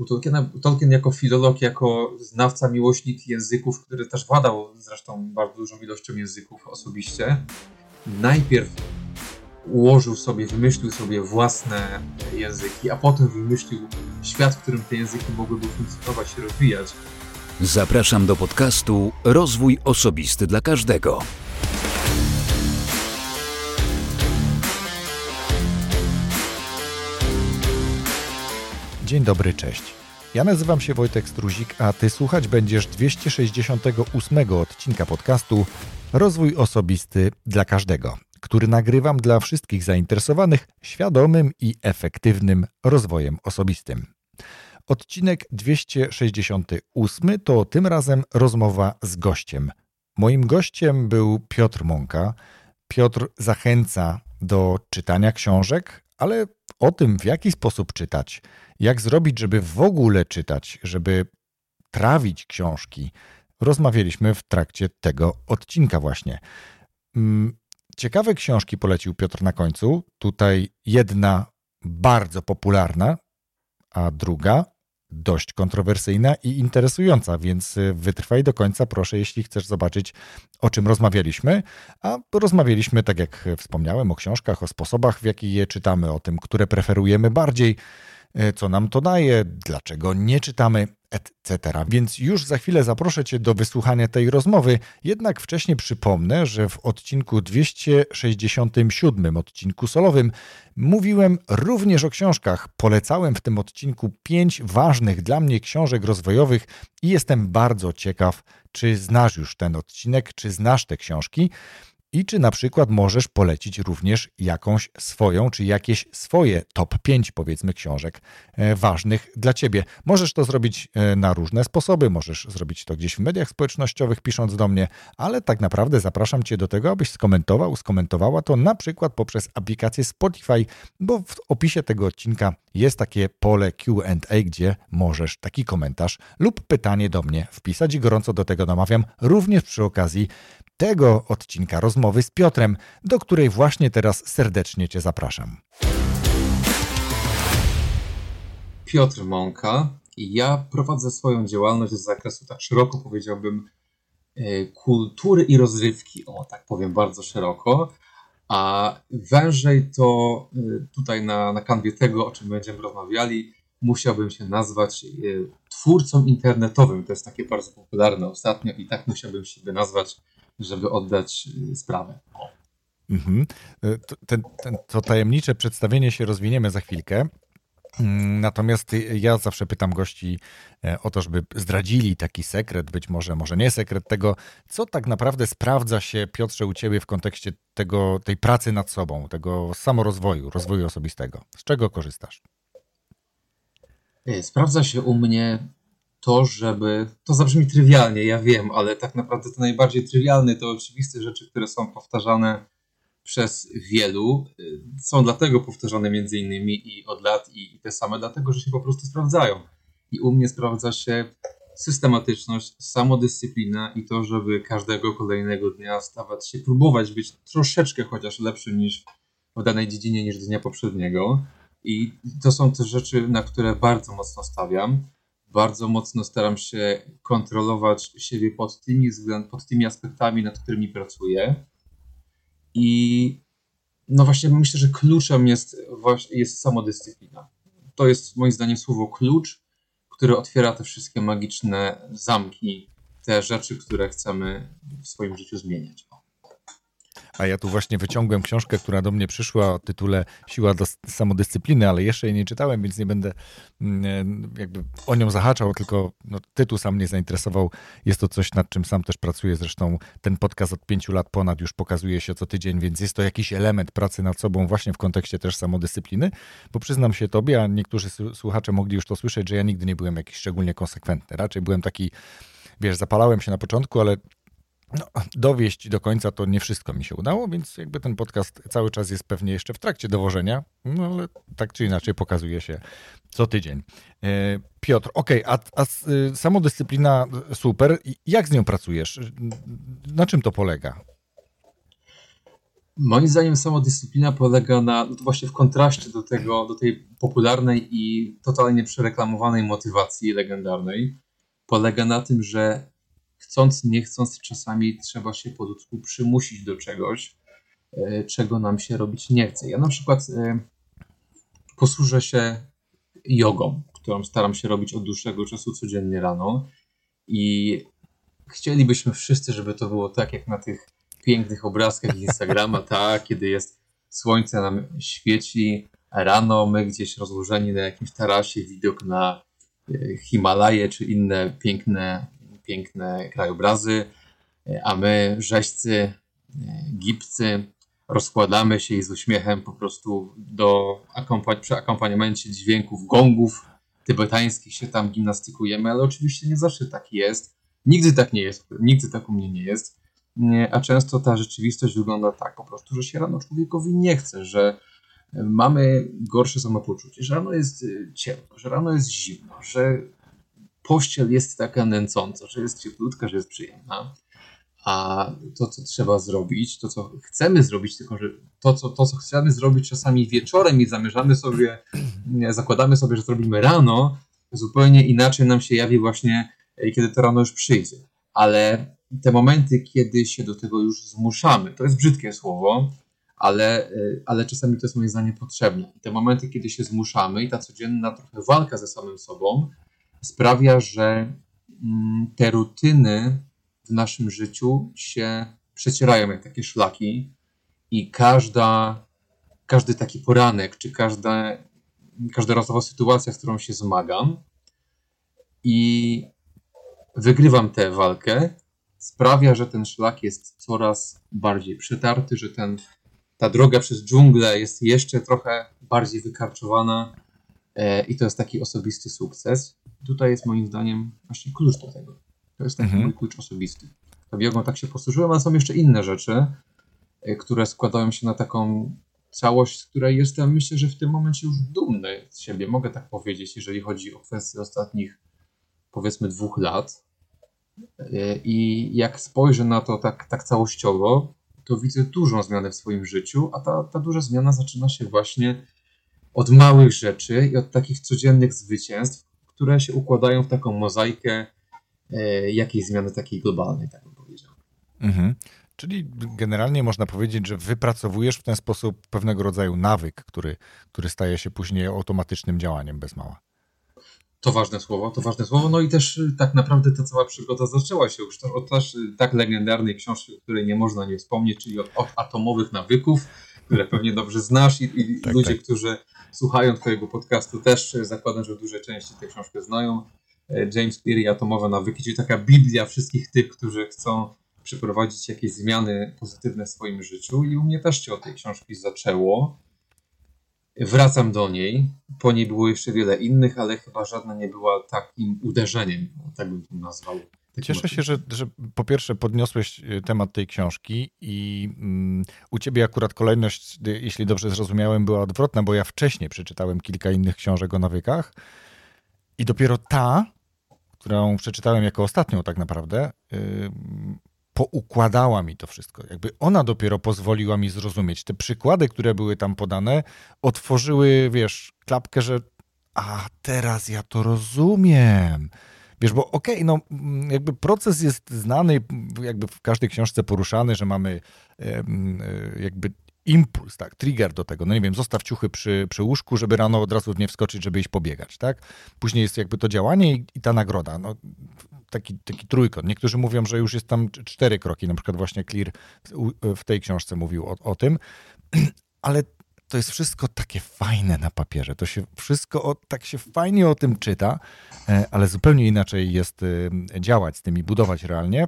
U Tolkiena, Tolkien jako filolog, jako znawca, miłośnik języków, który też władał zresztą bardzo dużą ilością języków osobiście, najpierw ułożył sobie, wymyślił sobie własne języki, a potem wymyślił świat, w którym te języki mogłyby funkcjonować i rozwijać. Zapraszam do podcastu Rozwój Osobisty dla Każdego. Dzień dobry, cześć. Ja nazywam się Wojtek Struzik, a ty słuchać będziesz 268 odcinka podcastu Rozwój Osobisty dla Każdego, który nagrywam dla wszystkich zainteresowanych świadomym i efektywnym rozwojem osobistym. Odcinek 268 to tym razem rozmowa z gościem. Moim gościem był Piotr Mąka. Piotr zachęca do czytania książek, ale o tym, w jaki sposób czytać, jak zrobić, żeby w ogóle czytać, żeby trawić książki, rozmawialiśmy w trakcie tego odcinka właśnie. Mm, ciekawe książki polecił Piotr na końcu. Tutaj jedna bardzo popularna, a druga dość kontrowersyjna i interesująca, więc y, wytrwaj do końca, proszę, jeśli chcesz zobaczyć, o czym rozmawialiśmy. A rozmawialiśmy, tak jak wspomniałem, o książkach, o sposobach, w jaki je czytamy, o tym, które preferujemy bardziej, co nam to daje, dlaczego nie czytamy etc. Więc już za chwilę zaproszę Cię do wysłuchania tej rozmowy, jednak wcześniej przypomnę, że w odcinku 267, odcinku solowym, mówiłem również o książkach. Polecałem w tym odcinku pięć ważnych dla mnie książek rozwojowych i jestem bardzo ciekaw, czy znasz już ten odcinek, czy znasz te książki i czy na przykład możesz polecić również jakąś swoją, czy jakieś swoje top 5 powiedzmy książek e, ważnych dla Ciebie. Możesz to zrobić e, na różne sposoby, możesz zrobić to gdzieś w mediach społecznościowych pisząc do mnie, ale tak naprawdę zapraszam Cię do tego, abyś skomentował, skomentowała to na przykład poprzez aplikację Spotify, bo w opisie tego odcinka jest takie pole Q&A, gdzie możesz taki komentarz lub pytanie do mnie wpisać i gorąco do tego namawiam, również przy okazji tego odcinka rozmowy z Piotrem, do której właśnie teraz serdecznie Cię zapraszam. Piotr Mąka. Ja prowadzę swoją działalność z zakresu, tak szeroko powiedziałbym, e, kultury i rozrywki. O, tak powiem bardzo szeroko. A wężej to e, tutaj na, na kanwie tego, o czym będziemy rozmawiali, musiałbym się nazwać e, twórcą internetowym. To jest takie bardzo popularne ostatnio i tak musiałbym siebie nazwać żeby oddać y, sprawę. Mhm. Y, ten, ten, to tajemnicze przedstawienie się rozwiniemy za chwilkę. Mm, natomiast ja zawsze pytam gości e, o to, żeby zdradzili taki sekret, być może, może nie sekret tego, co tak naprawdę sprawdza się, Piotrze, u ciebie w kontekście tego, tej pracy nad sobą, tego samorozwoju, rozwoju osobistego. Z czego korzystasz? E, sprawdza się u mnie to, żeby. To zabrzmi trywialnie, ja wiem, ale tak naprawdę to najbardziej trywialne to oczywiste rzeczy, które są powtarzane przez wielu. Są dlatego powtarzane między innymi i od lat, i, te same, dlatego że się po prostu sprawdzają. I u mnie sprawdza się systematyczność, samodyscyplina i to, żeby każdego kolejnego dnia stawać się, próbować być troszeczkę chociaż lepszy niż w danej dziedzinie niż dnia poprzedniego. I to są te rzeczy, na które bardzo mocno stawiam bardzo mocno staram się kontrolować siebie pod tymi, pod tymi aspektami, nad którymi pracuję. I no właśnie myślę, że kluczem jest, jest samodyscyplina. To jest moim zdaniem słowo klucz, które otwiera te wszystkie magiczne zamki, te rzeczy, które chcemy w swoim życiu zmieniać. A ja tu właśnie wyciągłem książkę, która do mnie przyszła o tytule Siła do samodyscypliny, ale jeszcze jej nie czytałem, więc nie będę mm, jakby o nią zahaczał, tylko no, tytuł sam mnie zainteresował. Jest to coś, nad czym sam też pracuję. Zresztą ten podcast od pięciu lat ponad już pokazuje się co tydzień, więc jest to jakiś element pracy nad sobą właśnie w kontekście też samodyscypliny, bo przyznam się tobie, a niektórzy słuchacze mogli już to słyszeć, że ja nigdy nie byłem jakiś szczególnie konsekwentny. Raczej byłem taki wiesz, zapalałem się na początku, ale no, dowieść do końca to nie wszystko mi się udało, więc jakby ten podcast cały czas jest pewnie jeszcze w trakcie dowożenia, no ale tak czy inaczej pokazuje się co tydzień. E, Piotr, okej, okay, a, a y, samodyscyplina super. Jak z nią pracujesz? Na czym to polega? Moim zdaniem samodyscyplina polega na, no to właśnie w kontraście do tego, do tej popularnej i totalnie przereklamowanej motywacji legendarnej, polega na tym, że chcąc, nie chcąc, czasami trzeba się po ludzku przymusić do czegoś, e, czego nam się robić nie chce. Ja na przykład e, posłużę się jogą, którą staram się robić od dłuższego czasu codziennie rano i chcielibyśmy wszyscy, żeby to było tak jak na tych pięknych obrazkach Instagrama, tak, kiedy jest słońce nam świeci rano, my gdzieś rozłożeni na jakimś tarasie, widok na e, Himalaje czy inne piękne, piękne krajobrazy, e, a my rzeźcy, e, gipcy rozkładamy się i z uśmiechem po prostu do akompan- przy akompaniamencie dźwięków gongów tybetańskich się tam gimnastykujemy, ale oczywiście nie zawsze tak jest. Nigdy tak nie jest, nigdy tak u mnie nie jest. A często ta rzeczywistość wygląda tak po prostu, że się rano człowiekowi nie chce, że mamy gorsze samopoczucie, że rano jest ciemno, że rano jest zimno, że pościel jest taka nęcąca, że jest cieplutka, że jest przyjemna. A to, co trzeba zrobić, to, co chcemy zrobić, tylko że to, co, to, co chcemy zrobić czasami wieczorem i zamierzamy sobie, zakładamy sobie, że zrobimy rano, zupełnie inaczej nam się jawi właśnie, e, kiedy to rano już przyjdzie. Ale te momenty, kiedy się do tego już zmuszamy, to jest brzydkie słowo, ale, e, ale czasami to jest moim zdaniem potrzebne. Te momenty, kiedy się zmuszamy i ta codzienna trochę walka ze samym sobą sprawia, że mm, te rutyny w naszym życiu się przecierają jak takie szlaki i każda, każdy taki poranek, czy każda, każda razowa sytuacja, z którą się zmagam i wygrywam tę walkę, sprawia, że ten szlak jest coraz bardziej przetarty, że ten, ta droga przez dżunglę jest jeszcze trochę bardziej wykarczowana i to jest taki osobisty sukces. Tutaj jest moim zdaniem właśnie klucz do tego. To jest taki mhm. klucz osobisty. Jogą tak się posłużyłem, ale są jeszcze inne rzeczy, e, które składają się na taką całość, z której jestem myślę, że w tym momencie już dumny z siebie, mogę tak powiedzieć, jeżeli chodzi o kwestie ostatnich powiedzmy dwóch lat. E, I jak spojrzę na to tak, tak całościowo, to widzę dużą zmianę w swoim życiu, a ta, ta duża zmiana zaczyna się właśnie od małych rzeczy i od takich codziennych zwycięstw, które się układają w taką mozaikę e, jakiejś zmiany takiej globalnej, tak bym powiedział. Mhm. Czyli generalnie można powiedzieć, że wypracowujesz w ten sposób pewnego rodzaju nawyk, który, który staje się później automatycznym działaniem bez mała. To ważne słowo, to ważne słowo. No i też y, tak naprawdę ta cała przygoda zaczęła się już od też y, tak legendarnej książki, o której nie można nie wspomnieć, czyli od, od atomowych nawyków, które pewnie dobrze znasz i, i tak, ludzie, tak. którzy słuchają twojego podcastu też y, zakładam, że w dużej części tę książkę znają. E, James Clear i Atomowe Nawyki, czyli taka biblia wszystkich tych, którzy chcą przeprowadzić jakieś zmiany pozytywne w swoim życiu i u mnie też się od tej książki zaczęło. Wracam do niej. Po niej było jeszcze wiele innych, ale chyba żadna nie była takim uderzeniem, tak bym to nazwał. Cieszę się, że, że po pierwsze podniosłeś e, temat tej książki i mm, u ciebie akurat kolejność, e, jeśli dobrze zrozumiałem, była odwrotna, bo ja wcześniej przeczytałem kilka innych książek o nawykach i dopiero ta, którą przeczytałem jako ostatnią tak naprawdę, yy, poukładała mi to wszystko. Jakby ona dopiero pozwoliła mi zrozumieć. Te przykłady, które były tam podane, otworzyły, wiesz, klapkę, że a teraz ja to rozumiem. Wiesz, bo okej, okay, no jakby proces jest znany, jakby w każdej książce poruszany, że mamy e, jakby impuls, tak, trigger do tego. No nie wiem, zostaw ciuchy przy, przy łóżku, żeby rano od razu nie wskoczyć, żeby iść pobiegać, tak? Później jest jakby to działanie i, i ta nagroda. No, taki, taki trójkąt. Niektórzy mówią, że już jest tam cztery kroki, na przykład właśnie Clear w tej książce mówił o, o tym, ale to jest wszystko takie fajne na papierze. To się wszystko o, tak się fajnie o tym czyta, e, ale zupełnie inaczej jest e, działać z tym i budować realnie.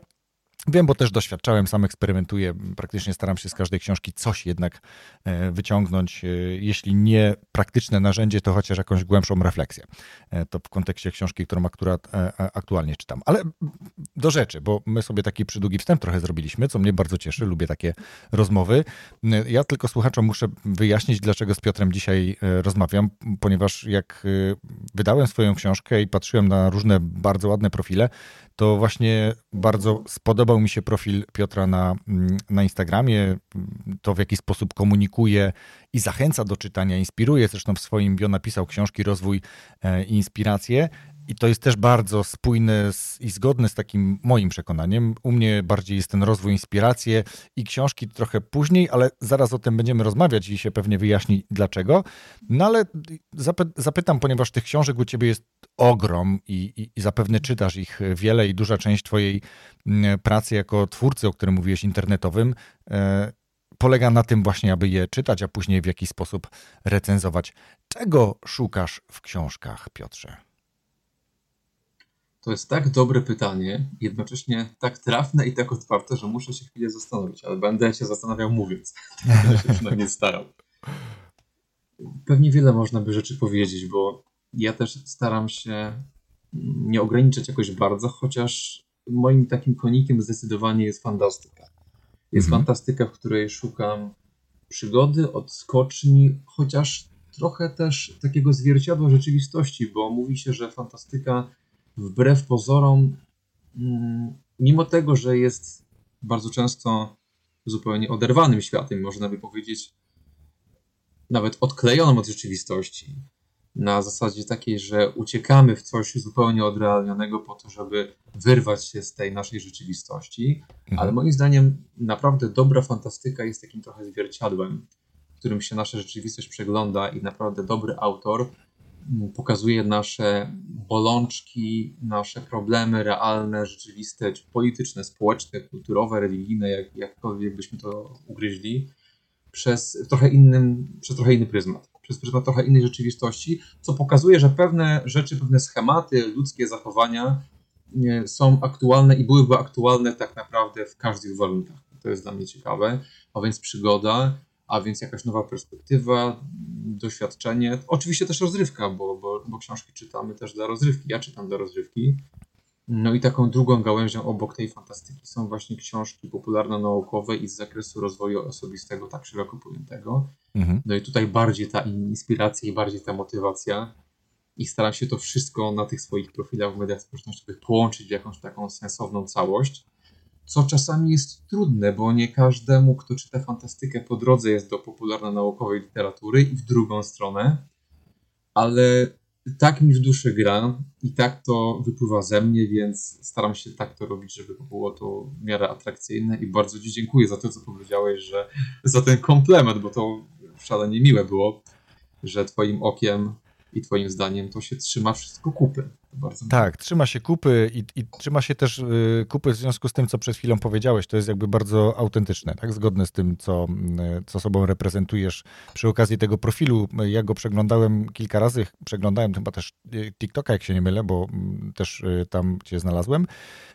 Wiem, bo też doświadczałem, sam eksperymentuję, praktycznie staram się z każdej książki coś jednak e, wyciągnąć, e, jeśli nie praktyczne narzędzie, to chociaż jakąś głębszą refleksję. E, to w kontekście książki, którą akurat aktualnie czytam. Ale do rzeczy, bo my sobie taki przydługi wstęp trochę zrobiliśmy, co mnie bardzo cieszy, lubię takie rozmowy. Ja tylko słuchaczom muszę wyjaśnić, dlaczego z Piotrem dzisiaj rozmawiam, ponieważ jak wydałem swoją książkę i patrzyłem na różne bardzo ładne profile, to właśnie bardzo spodobał podobał mi się profil Piotra na, mm, na Instagramie, to w jaki sposób komunikuje i zachęca do czytania, inspiruje. Zresztą w swoim bio napisał książki Rozwój e, i Inspiracje. I to jest też bardzo spójne z, i zgodne z takim moim przekonaniem. U mnie bardziej jest ten rozwój, inspiracje i książki trochę później, ale zaraz o tym będziemy rozmawiać i się pewnie wyjaśni dlaczego. No ale zapy zapytam, ponieważ tych książek u ciebie jest ogrom i, i, i zapewne czytasz ich wiele i duża część twojej mm, pracy jako twórcy, o którym mówiłeś, internetowym, e, polega na tym właśnie, aby je czytać, a później w jakiś sposób recenzować. Czego szukasz w książkach, Piotrze? To jest tak dobre pytanie, jednocześnie tak trafne i tak otwarte, że muszę się chwilę zastanowić, ale będę się zastanawiał mówiąc. Będę się przynajmniej starał. Pewnie wiele można by rzeczy powiedzieć, bo ja też staram się nie ograniczać jakoś bardzo, chociaż moim takim konikiem zdecydowanie jest fantastyka. Jest mhm. fantastyka, w której szukam przygody, odskoczni, chociaż trochę też takiego zwierciadła rzeczywistości, bo mówi się, że fantastyka wbrew pozorom, mm, mimo tego, że jest bardzo często zupełnie oderwanym światem, można by powiedzieć, nawet odklejonym od rzeczywistości, na zasadzie takiej, że uciekamy w coś zupełnie odrealnionego po to, żeby wyrwać się z tej naszej rzeczywistości. Mhm. Ale moim zdaniem naprawdę dobra fantastyka jest takim trochę zwierciadłem, w którym się nasza rzeczywistość przegląda i naprawdę dobry autor pokazuje nasze bolączki, nasze problemy realne, rzeczywiste, czy polityczne, społeczne, kulturowe, religijne, jak, jakkolwiek byśmy to ugryźli, przez trochę, innym, przez trochę inny pryzmat, przez pryzmat trochę innej rzeczywistości, co pokazuje, że pewne rzeczy, pewne schematy, ludzkie zachowania są aktualne i byłyby aktualne tak naprawdę w każdych warunkach. To jest dla mnie ciekawe. A więc przygoda, a więc jakaś nowa perspektywa, doświadczenie. Oczywiście też rozrywka, bo, bo, bo książki czytamy też dla rozrywki. Ja czytam dla rozrywki. No i taką drugą gałęzią obok tej fantastyki są właśnie książki popularno-naukowe i z zakresu rozwoju osobistego, tak szeroko pojętego. Mhm. No i tutaj bardziej ta inspiracja i bardziej ta motywacja. I staram się to wszystko na tych swoich profilach w mediach społecznościowych połączyć w jakąś taką sensowną całość co czasami jest trudne, bo nie każdemu, kto czyta fantastykę po drodze jest do popularno-naukowej literatury i w drugą stronę, ale tak mi w duszy gra i tak to wypływa ze mnie, więc staram się tak to robić, żeby było to w miarę atrakcyjne i bardzo Ci dziękuję za to, co powiedziałeś, że za ten komplement, bo to szalenie miłe było, że Twoim okiem i Twoim zdaniem to się trzyma wszystko kupy. Tak, trzyma się kupy i, i trzyma się też y, kupy w związku z tym, co przed chwilą powiedziałeś. To jest jakby bardzo autentyczne, tak? Zgodne z tym, co, y, co sobą reprezentujesz przy okazji tego profilu. Ja go przeglądałem kilka razy, przeglądałem chyba też y, TikToka, jak się nie mylę, bo mm, też tam cię znalazłem.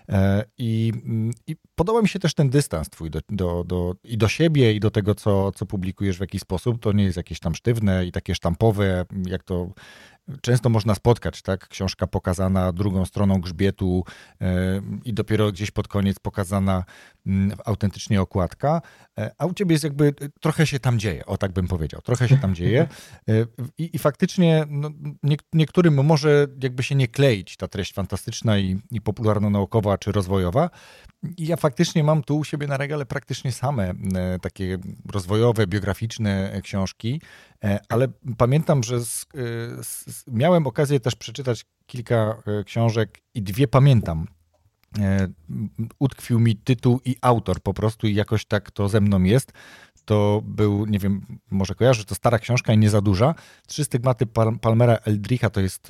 E, I, mm, I, podoba mi się też ten dystans twój do, do, do, i do siebie, i do tego, co, co publikujesz w jakiś sposób. To nie jest jakieś tam sztywne i takie sztampowe, jak to często można spotkać, tak? Książka pokazana drugą stroną grzbietu yy, i dopiero gdzieś pod koniec pokazana yy, autentycznie okładka, yy, a u ciebie jest jakby trochę się tam dzieje, o tak bym powiedział, trochę się tam dzieje. I, i faktycznie no, nie, niektórym może jakby się nie kleić ta treść fantastyczna i, i popularno-naukowa czy rozwojowa, ja faktycznie mam tu u siebie na regale praktycznie same e, takie rozwojowe, biograficzne książki, e, ale pamiętam, że z, e, z, miałem okazję też przeczytać kilka książek i dwie pamiętam. Utkwił mi tytuł i autor po prostu i jakoś tak to ze mną jest. To był, nie wiem, może kojarzy, to stara książka i nie za duża. Trzy stygmaty Palmera Eldricha to jest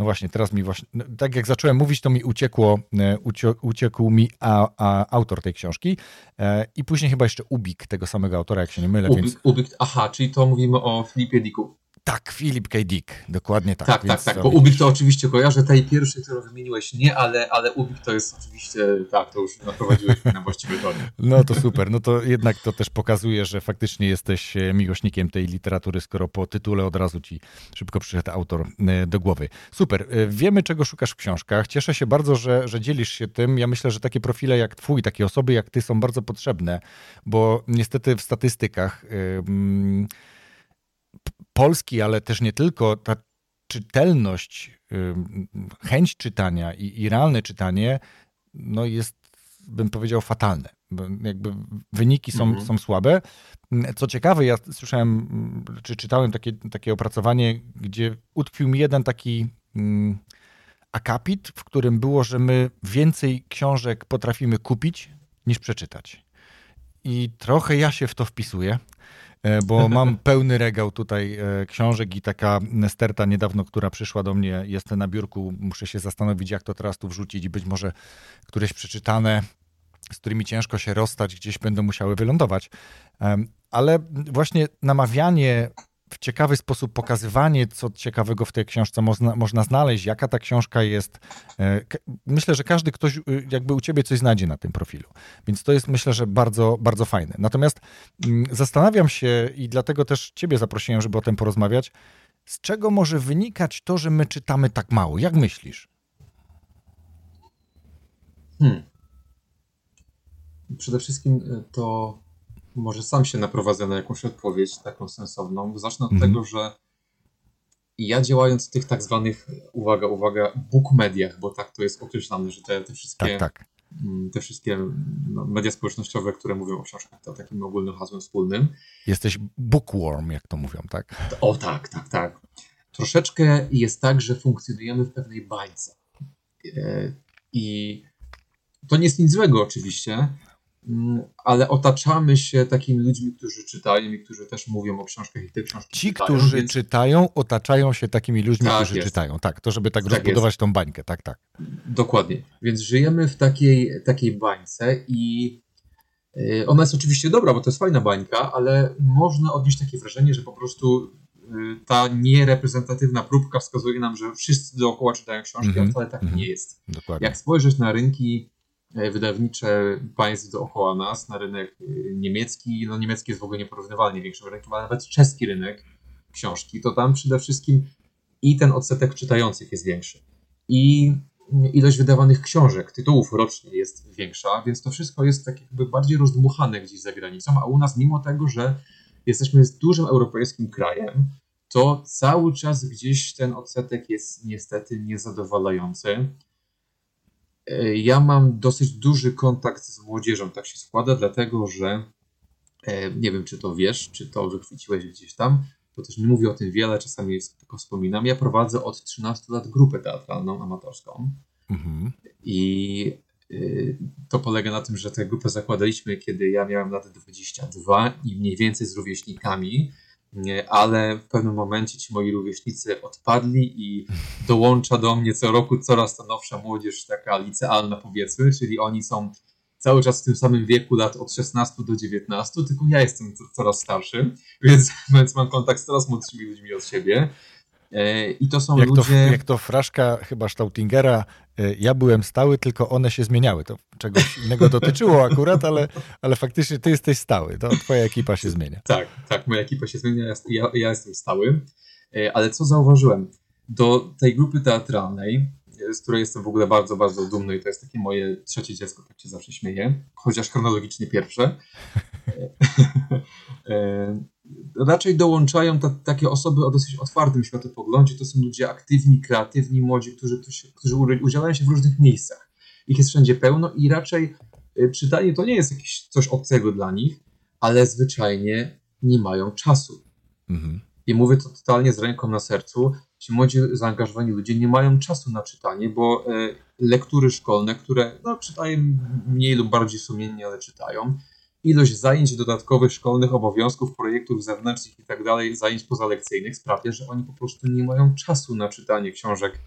no właśnie, teraz mi właśnie, no, tak jak zacząłem mówić, to mi uciekło, e, uciekł mi a, a, autor tej książki e, i później chyba jeszcze Ubik tego samego autora, jak się nie mylę. Ubik, więc... Ubik aha, czyli to mówimy o Filipie Dicku. Tak, Philip K. Dick, dokładnie tak. Tak, tak, tak, bo Ubik to oczywiście kojarzę, tej pierwszej, którą wymieniłeś nie, ale, ale Ubik to jest oczywiście, tak, to już naprowadziłeś na właściwy tor. No to super, no to jednak to też pokazuje, że faktycznie jesteś e, miłośnikiem tej literatury, skoro po tytule od razu ci szybko przyszedł autor e, do głowy. Super, e, wiemy czego szukasz w książkach, cieszę się bardzo, że, że dzielisz się tym. Ja myślę, że takie profile jak twój, takie osoby jak ty są bardzo potrzebne, bo niestety w statystykach... Yy, Polski, ale też nie tylko, ta czytelność, chęć czytania i, i realne czytanie no jest bym powiedział, fatalne. Jakby wyniki są, Mhm. są słabe. Co ciekawe, ja słyszałem, czy czytałem takie, takie opracowanie, gdzie utkwił mi jeden taki mm, akapit, w którym było, że my więcej książek potrafimy kupić niż przeczytać. I trochę ja się w to wpisuję, bo mam pełny regał tutaj e, książek i taka sterta niedawno, która przyszła do mnie, jest na biurku. Muszę się zastanowić, jak to teraz tu wrzucić i być może któreś przeczytane, z którymi ciężko się rozstać, gdzieś będą musiały wylądować. Ale właśnie namawianie w ciekawy sposób pokazywanie, co ciekawego w tej książce można, można znaleźć, jaka ta książka jest. E, Myślę, że każdy ktoś y, jakby u ciebie coś znajdzie na tym profilu. Więc to jest myślę, że bardzo, bardzo fajne. Natomiast mm, zastanawiam się i dlatego też ciebie zaprosiłem, żeby o tym porozmawiać. Z czego może wynikać to, że my czytamy tak mało? Jak myślisz? Hmm. Przede wszystkim y, to może sam się naprowadzę na jakąś odpowiedź taką sensowną. Zacznę od Mhm. tego, że ja działając w tych tak zwanych, uwaga, uwaga, book mediach, bo tak to jest określane, że te, te wszystkie, Tak, tak. mm, te wszystkie no, media społecznościowe, które mówią o książkach, to takim ogólnym hasłem wspólnym. Jesteś bookworm, jak to mówią, tak? O tak, tak, tak. Troszeczkę jest tak, że funkcjonujemy w pewnej bańce. E, I to nie jest nic złego oczywiście, ale otaczamy się takimi ludźmi, którzy czytają i którzy też mówią o książkach i te książki Ci, czytają, którzy więc czytają, otaczają się takimi ludźmi, Tak którzy jest. czytają. Tak, to żeby tak, Tak rozbudować tą bańkę, tak, tak. Dokładnie. Więc żyjemy w takiej, takiej bańce i y, ona jest oczywiście dobra, bo to jest fajna bańka, ale można odnieść takie wrażenie, że po prostu y, ta niereprezentatywna próbka wskazuje nam, że wszyscy dookoła czytają książki, Mhm, a wcale tak mhm. nie jest. Dokładnie. Jak spojrzeć na rynki wydawnicze państw dookoła nas, na rynek y, niemiecki, no niemiecki jest w ogóle nieporównywalnie większym rynkiem, ale nawet czeski rynek książki, to tam przede wszystkim i ten odsetek czytających jest większy. I ilość wydawanych książek, tytułów rocznie jest większa, więc to wszystko jest tak jakby bardziej rozdmuchane gdzieś za granicą, a u nas mimo tego, że jesteśmy dużym europejskim krajem, to cały czas gdzieś ten odsetek jest niestety niezadowalający. E, Ja mam dosyć duży kontakt z młodzieżą, tak się składa, dlatego że e, nie wiem, czy to wiesz, czy to wychwyciłeś gdzieś tam, bo też nie mówię o tym wiele, czasami tylko wspominam. Ja prowadzę od 13 lat grupę teatralną, amatorską Mhm. i y, to polega na tym, że tę grupę zakładaliśmy, kiedy ja miałem lat 22 i mniej więcej z rówieśnikami, ale w pewnym momencie ci moi rówieśnicy odpadli i dołącza do mnie co roku coraz to nowsza młodzież, taka licealna powiedzmy, czyli oni są cały czas w tym samym wieku, lat od 16 do 19, tylko ja jestem co- coraz starszy, więc, więc mam kontakt z coraz młodszymi ludźmi od siebie. E, I to są Jak to, ludzie... jak to fraszka chyba Stautingera, y, ja byłem stały, tylko one się zmieniały. To czegoś innego dotyczyło akurat, ale, ale faktycznie ty jesteś stały. To twoja ekipa się zmienia. Tak, tak, moja ekipa się zmienia, ja, ja, jestem stały. E, Ale co zauważyłem? Do tej grupy teatralnej, e, z której jestem w ogóle bardzo, bardzo dumny i to jest takie moje trzecie dziecko, tak się zawsze śmieję, chociaż chronologicznie pierwsze, e, e, raczej dołączają ta, takie osoby o dosyć otwartym światopoglądzie. To są ludzie aktywni, kreatywni, młodzi, którzy, którzy udzielają się w różnych miejscach. Ich jest wszędzie pełno i raczej e, czytanie to nie jest jakieś coś obcego dla nich, ale zwyczajnie nie mają czasu. Mhm. I mówię to totalnie z ręką na sercu. Ci młodzi, zaangażowani ludzie nie mają czasu na czytanie, bo e, lektury szkolne, które no, czytają mniej lub bardziej sumiennie, ale czytają, ilość zajęć dodatkowych, szkolnych obowiązków, projektów zewnętrznych i tak dalej, zajęć pozalekcyjnych sprawia, że oni po prostu nie mają czasu na czytanie książek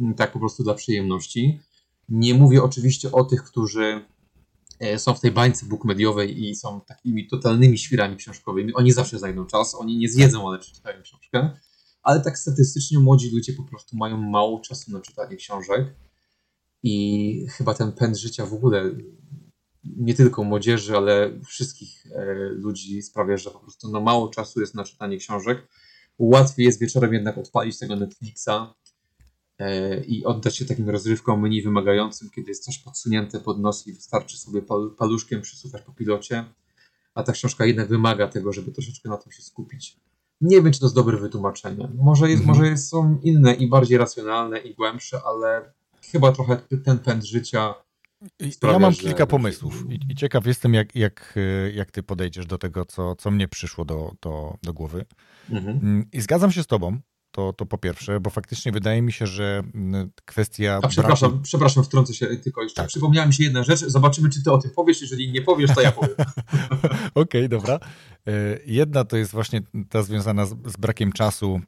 m, tak po prostu dla przyjemności. Nie mówię oczywiście o tych, którzy e, są w tej bańce bookmediowej i są takimi totalnymi świrami książkowymi. Oni zawsze znajdą czas, oni nie zjedzą, ale przeczytają książkę. Ale tak statystycznie młodzi ludzie po prostu mają mało czasu na czytanie książek i chyba ten pęd życia w ogóle nie tylko młodzieży, ale wszystkich e, ludzi sprawia, że po prostu no mało czasu jest na czytanie książek. Łatwiej jest wieczorem jednak odpalić tego Netflixa e, i oddać się takim rozrywkom mniej wymagającym, kiedy jest coś podsunięte pod nos i wystarczy sobie pal, paluszkiem przysuwać po pilocie, a ta książka jednak wymaga tego, żeby troszeczkę na tym się skupić. Nie wiem, czy to jest dobre wytłumaczenie. Może, jest, Mhm. może są inne i bardziej racjonalne i głębsze, ale chyba trochę ten pęd życia sprawia, ja mam że- kilka pomysłów i, i ciekaw jestem, jak, jak, e, jak ty podejdziesz do tego, co, co mnie przyszło do, do, do głowy. Mhm. Mm, I zgadzam się z tobą, to, to po pierwsze, bo faktycznie wydaje mi się, że mm, kwestia A przepraszam, braku... przepraszam, wtrącę się tylko jeszcze. Tak. Przypomniała mi się jedna rzecz. Zobaczymy, czy ty o tym powiesz. Jeżeli nie powiesz, to ja powiem. Okej, dobra. E, Jedna to jest właśnie ta związana z, z brakiem czasu,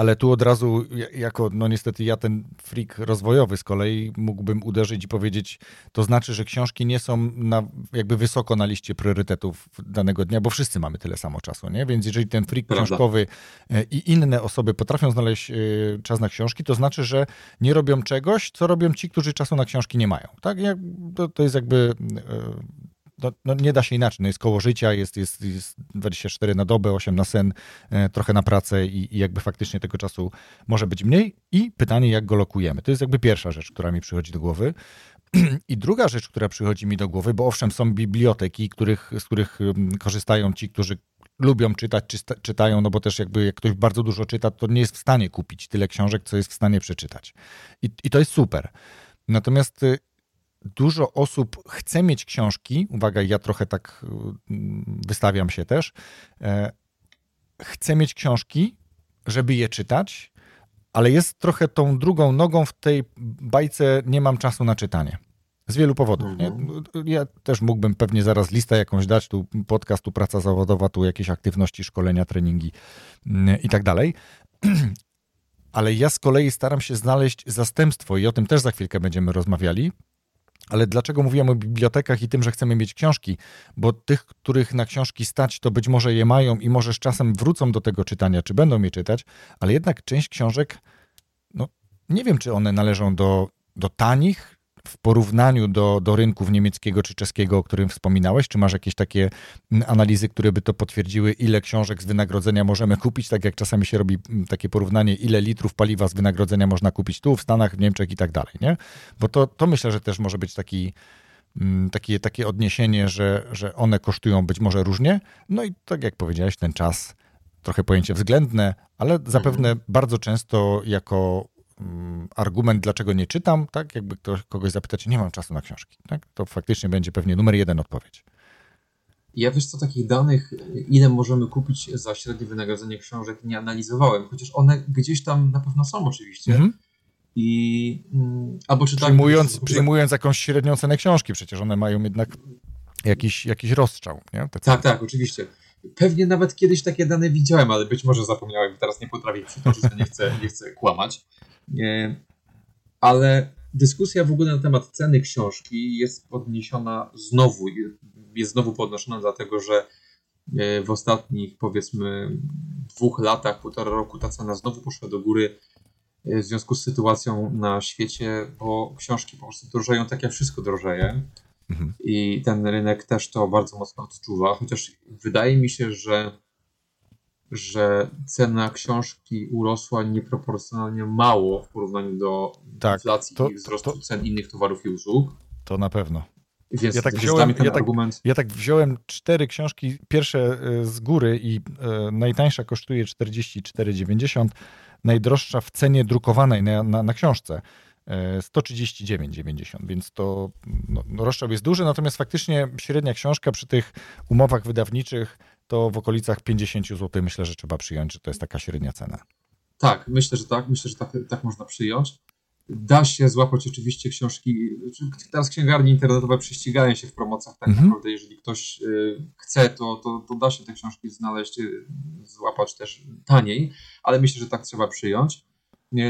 ale tu od razu, ja- jako, no niestety ja ten freak rozwojowy z kolei mógłbym uderzyć i powiedzieć, to znaczy, że książki nie są na, jakby wysoko na liście priorytetów danego dnia, bo wszyscy mamy tyle samo czasu, nie? Więc jeżeli ten freak Prawda. książkowy e, i inne osoby potrafią znaleźć e, czas na książki, to znaczy, że nie robią czegoś, co robią ci, którzy czasu na książki nie mają. Tak? To, to jest jakby e, no, no nie da się inaczej, no jest koło życia, jest, jest, jest 24 na dobę, 8 na sen, e, trochę na pracę i, i jakby faktycznie tego czasu może być mniej. I pytanie, jak go lokujemy. To jest jakby pierwsza rzecz, która mi przychodzi do głowy. I druga rzecz, która przychodzi mi do głowy, bo owszem, są biblioteki, których, z których mm, korzystają ci, którzy lubią czytać, czy sta- czytają, no bo też jakby jak ktoś bardzo dużo czyta, to nie jest w stanie kupić tyle książek, co jest w stanie przeczytać. I, i to jest super. Natomiast y, dużo osób chce mieć książki, uwaga, ja trochę tak y, wystawiam się też, e, chce mieć książki, żeby je czytać, ale jest trochę tą drugą nogą w tej bajce nie mam czasu na czytanie. Z wielu powodów. Nie? Ja też mógłbym pewnie zaraz listę jakąś dać, tu podcast, tu praca zawodowa, tu jakieś aktywności, szkolenia, treningi i tak dalej. Ale ja z kolei staram się znaleźć zastępstwo i o tym też za chwilkę będziemy rozmawiali. Ale dlaczego mówiłem o bibliotekach i tym, że chcemy mieć książki? Bo tych, których na książki stać, to być może je mają i może z czasem wrócą do tego czytania, czy będą je czytać, ale jednak część książek, no nie wiem, czy one należą do, do tanich w porównaniu do, do rynków niemieckiego czy czeskiego, o którym wspominałeś. Czy masz jakieś takie analizy, które by to potwierdziły, ile książek z wynagrodzenia możemy kupić, tak jak czasami się robi mm, takie porównanie, ile litrów paliwa z wynagrodzenia można kupić tu, w Stanach, w Niemczech i tak dalej, nie? Bo to, to myślę, że też może być taki, mm, takie, takie odniesienie, że, że one kosztują być może różnie. No i tak jak powiedziałeś, ten czas, trochę pojęcie względne, ale zapewne bardzo często jako argument, dlaczego nie czytam, tak? Jakby ktoś, kogoś zapytać, nie mam czasu na książki, tak? To faktycznie będzie pewnie numer jeden odpowiedź. Ja wiesz co, takich danych, ile możemy kupić za średnie wynagrodzenie książek, nie analizowałem, chociaż one gdzieś tam na pewno są oczywiście. Mhm. I mm, albo czytałem. Przyjmując, przyjmując jakąś średnią cenę książki, przecież one mają jednak jakiś, jakiś rozstrzał, nie? Te Tak, tak, oczywiście. Pewnie nawet kiedyś takie dane widziałem, ale być może zapomniałem, teraz nie potrafię przytoczyć, to nie chcę, nie chcę kłamać. Nie, ale dyskusja w ogóle na temat ceny książki jest podniesiona znowu, jest znowu podnoszona, dlatego że e, w ostatnich powiedzmy dwóch latach, półtora roku ta cena znowu poszła do góry e, w związku z sytuacją na świecie, bo książki po prostu drożeją tak jak wszystko drożeje Mhm. i ten rynek też to bardzo mocno odczuwa, chociaż wydaje mi się, że, że cena książki urosła nieproporcjonalnie mało w porównaniu do Tak, inflacji to- i wzrostu to- cen innych towarów i usług. To na pewno. Więc, Ja tak wziąłem- ja tak- argument... Ja tak wziąłem cztery książki, pierwsze y, z góry i y, najtańsza kosztuje 44,90, najdroższa w cenie drukowanej na, na, na książce y, 139,90, więc to no, no, rozstrzał jest duży, natomiast faktycznie średnia książka przy tych umowach wydawniczych to w okolicach 50 zł myślę, że trzeba przyjąć, że to jest taka średnia cena. Tak, myślę, że tak. Myślę, że tak, tak można przyjąć. Da się złapać oczywiście książki. czy Teraz księgarnie internetowe prześcigają się w promocjach. Tak Mhm. naprawdę, jeżeli ktoś y, chce, to, to, to da się te książki znaleźć, y, złapać też taniej, ale myślę, że tak trzeba przyjąć.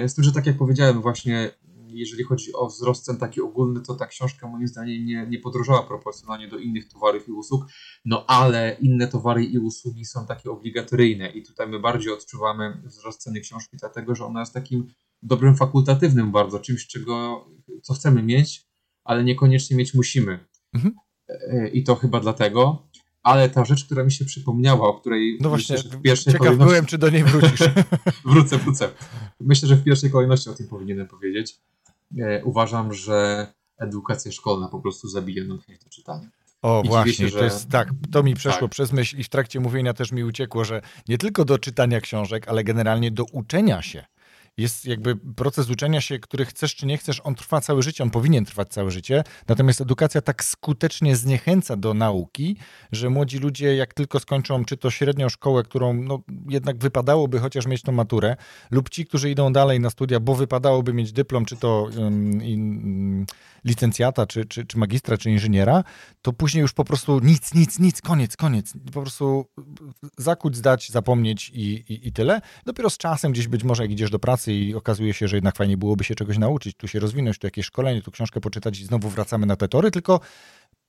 Z tym, że tak jak powiedziałem, właśnie jeżeli chodzi o wzrost cen taki ogólny, to ta książka moim zdaniem nie, nie podrożała proporcjonalnie do innych towarów i usług, no ale inne towary i usługi są takie obligatoryjne i tutaj my bardziej odczuwamy wzrost ceny książki, dlatego że ona jest takim dobrym fakultatywnym bardzo, czymś, czego, co chcemy mieć, ale niekoniecznie mieć musimy. Mhm. E, I to chyba dlatego. Ale ta rzecz, która mi się przypomniała, o której No właśnie, myślę, w pierwszej ciekaw kolejności byłem, czy do niej wrócisz. wrócę, wrócę. Myślę, że w pierwszej kolejności o tym powinienem powiedzieć. E, uważam, że edukacja szkolna po prostu zabija nam chęć do czytania. O, I właśnie, się, to że- jest tak, to mi przeszło Tak. przez myśl i w trakcie mówienia też mi uciekło, że nie tylko do czytania książek, ale generalnie do uczenia się. Jest jakby proces uczenia się, który chcesz czy nie chcesz, on trwa całe życie, on powinien trwać całe życie. Natomiast edukacja tak skutecznie zniechęca do nauki, że młodzi ludzie, jak tylko skończą czy to średnią szkołę, którą no, jednak wypadałoby chociaż mieć tą maturę, lub ci, którzy idą dalej na studia, bo wypadałoby mieć dyplom, czy to um, in, licencjata, czy, czy, czy magistra, czy inżyniera, to później już po prostu nic, nic, nic, koniec, koniec. Po prostu zakuć, zdać, zapomnieć i, i, i tyle. Dopiero z czasem gdzieś być może jak idziesz do pracy i okazuje się, że jednak fajnie byłoby się czegoś nauczyć, tu się rozwinąć, tu jakieś szkolenie, tu książkę poczytać i znowu wracamy na te tory, tylko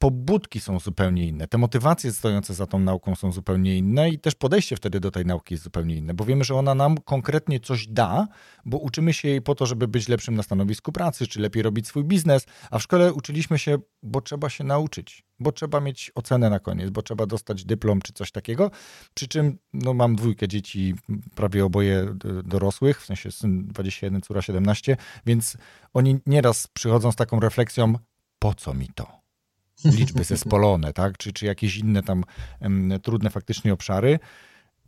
pobudki są zupełnie inne, te motywacje stojące za tą nauką są zupełnie inne i też podejście wtedy do tej nauki jest zupełnie inne, bo wiemy, że ona nam konkretnie coś da, bo uczymy się jej po to, żeby być lepszym na stanowisku pracy, czy lepiej robić swój biznes, a w szkole uczyliśmy się, bo trzeba się nauczyć, bo trzeba mieć ocenę na koniec, bo trzeba dostać dyplom czy coś takiego, przy czym no, mam dwójkę dzieci, prawie oboje dorosłych, w sensie syn 21, córa 17, więc oni nieraz przychodzą z taką refleksją, po co mi to? Liczby zespolone, tak? czy, czy jakieś inne tam um, trudne faktycznie obszary,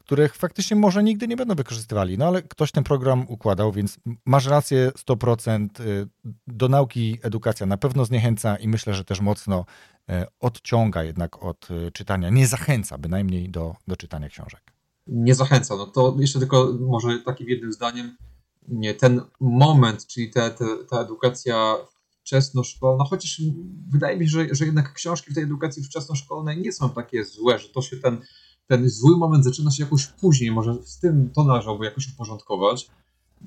których faktycznie może nigdy nie będą wykorzystywali. No ale ktoś ten program układał, więc masz rację 100%. Y, do nauki edukacja na pewno zniechęca i myślę, że też mocno e, odciąga jednak od y, czytania. Nie zachęca bynajmniej do, do czytania książek. Nie zachęca. No to jeszcze tylko może takim jednym zdaniem. Nie, ten moment, czyli te, te, ta edukacja wczesnoszkolna, chociaż wydaje mi się, że, że jednak książki w tej edukacji wczesnoszkolnej nie są takie złe, że to się ten, ten zły moment zaczyna się jakoś później, może z tym to należałoby jakoś uporządkować.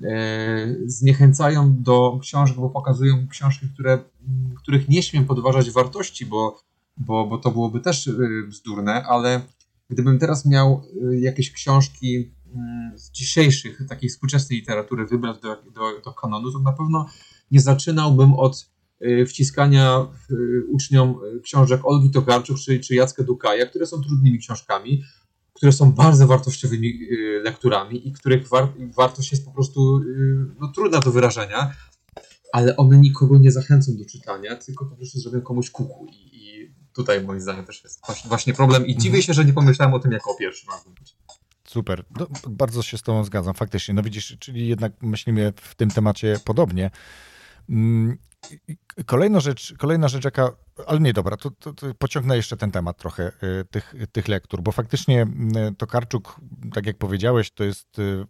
E, zniechęcają do książek, bo pokazują książki, które, których nie śmiem podważać wartości, bo, bo, bo to byłoby też y, bzdurne, ale gdybym teraz miał y, jakieś książki mm, z dzisiejszych, takiej współczesnej literatury wybrać do, do, do kanonu, to na pewno nie zaczynałbym od wciskania y, uczniom y, książek Olgi Tokarczuk czy, czy Jacka Dukaja, które są trudnymi książkami, które są bardzo wartościowymi lekturami i których war, wartość jest po prostu no, trudna do wyrażenia, ale one nikogo nie zachęcą do czytania, tylko po prostu zrobią komuś kuku. I, i tutaj moim zdaniem też jest właśnie problem i dziwię się, że nie pomyślałem o tym jako o pierwszym. Super, no, bardzo się z Tobą zgadzam, faktycznie. No widzisz, czyli jednak myślimy w tym temacie podobnie. Kolejna rzecz, kolejna rzecz jaka, ale nie dobra, to, to, to pociągnę jeszcze ten temat trochę y, tych, tych lektur, bo faktycznie Tokarczuk, tak jak powiedziałeś, to jest y,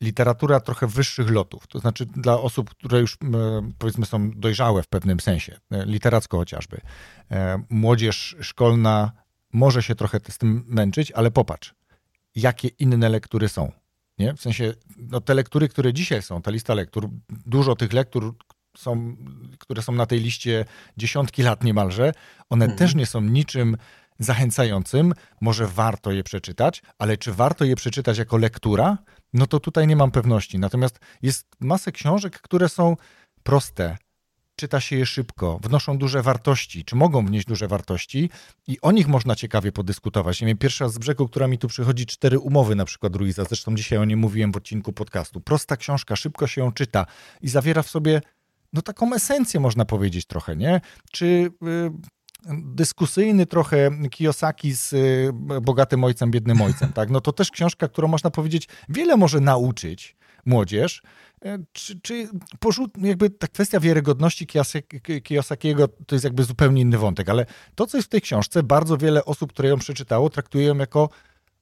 literatura trochę wyższych lotów, to znaczy dla osób, które już powiedzmy są dojrzałe w pewnym sensie, literacko chociażby. Młodzież szkolna może się trochę z tym męczyć, ale popatrz, jakie inne lektury są. Nie? W sensie, no te lektury, które dzisiaj są, ta lista lektur, dużo tych lektur są, które są na tej liście dziesiątki lat niemalże, one mhm. też nie są niczym zachęcającym. Może warto je przeczytać, ale czy warto je przeczytać jako lektura? No to tutaj nie mam pewności. Natomiast jest masę książek, które są proste, czyta się je szybko, wnoszą duże wartości, czy mogą wnieść duże wartości i o nich można ciekawie podyskutować. Nie wiem, pierwsza z brzegu, która mi tu przychodzi, cztery umowy na przykład Ruiza, zresztą dzisiaj o niej mówiłem w odcinku podcastu. Prosta książka, szybko się ją czyta i zawiera w sobie no taką esencję można powiedzieć trochę, nie? Czy y, dyskusyjny trochę Kiyosaki z y, Bogatym Ojcem, Biednym Ojcem, tak? No to też książka, którą można powiedzieć wiele może nauczyć młodzież, E, czy, czy porzut, jakby ta kwestia wiarygodności Kiyosakiego to jest jakby zupełnie inny wątek, ale to, co jest w tej książce, bardzo wiele osób, które ją przeczytało, traktują jako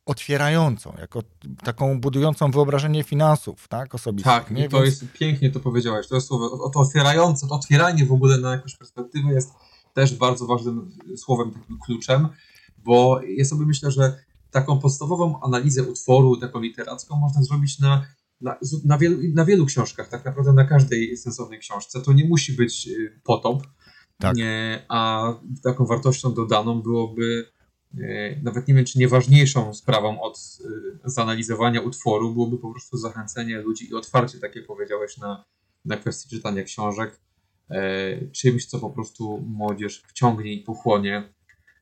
otwierającą, jako taką budującą wyobrażenie finansów, tak, osobistych. Tak, nie? to Więc... jest pięknie to powiedziałeś. To jest słowo, to otwierające, to otwieranie w ogóle na jakąś perspektywę jest też bardzo ważnym słowem, takim kluczem, bo ja sobie myślę, że taką podstawową analizę utworu, taką literacką można zrobić na na, na, wielu, na wielu książkach, tak naprawdę na każdej sensownej książce. To nie musi być y, potop, tak. nie, a taką wartością dodaną byłoby nawet nie wiem, czy nieważniejszą sprawą od y, zanalizowania utworu byłoby po prostu zachęcenie ludzi i otwarcie, tak jak powiedziałeś, na, na kwestię czytania książek, e, czymś, co po prostu młodzież wciągnie i pochłonie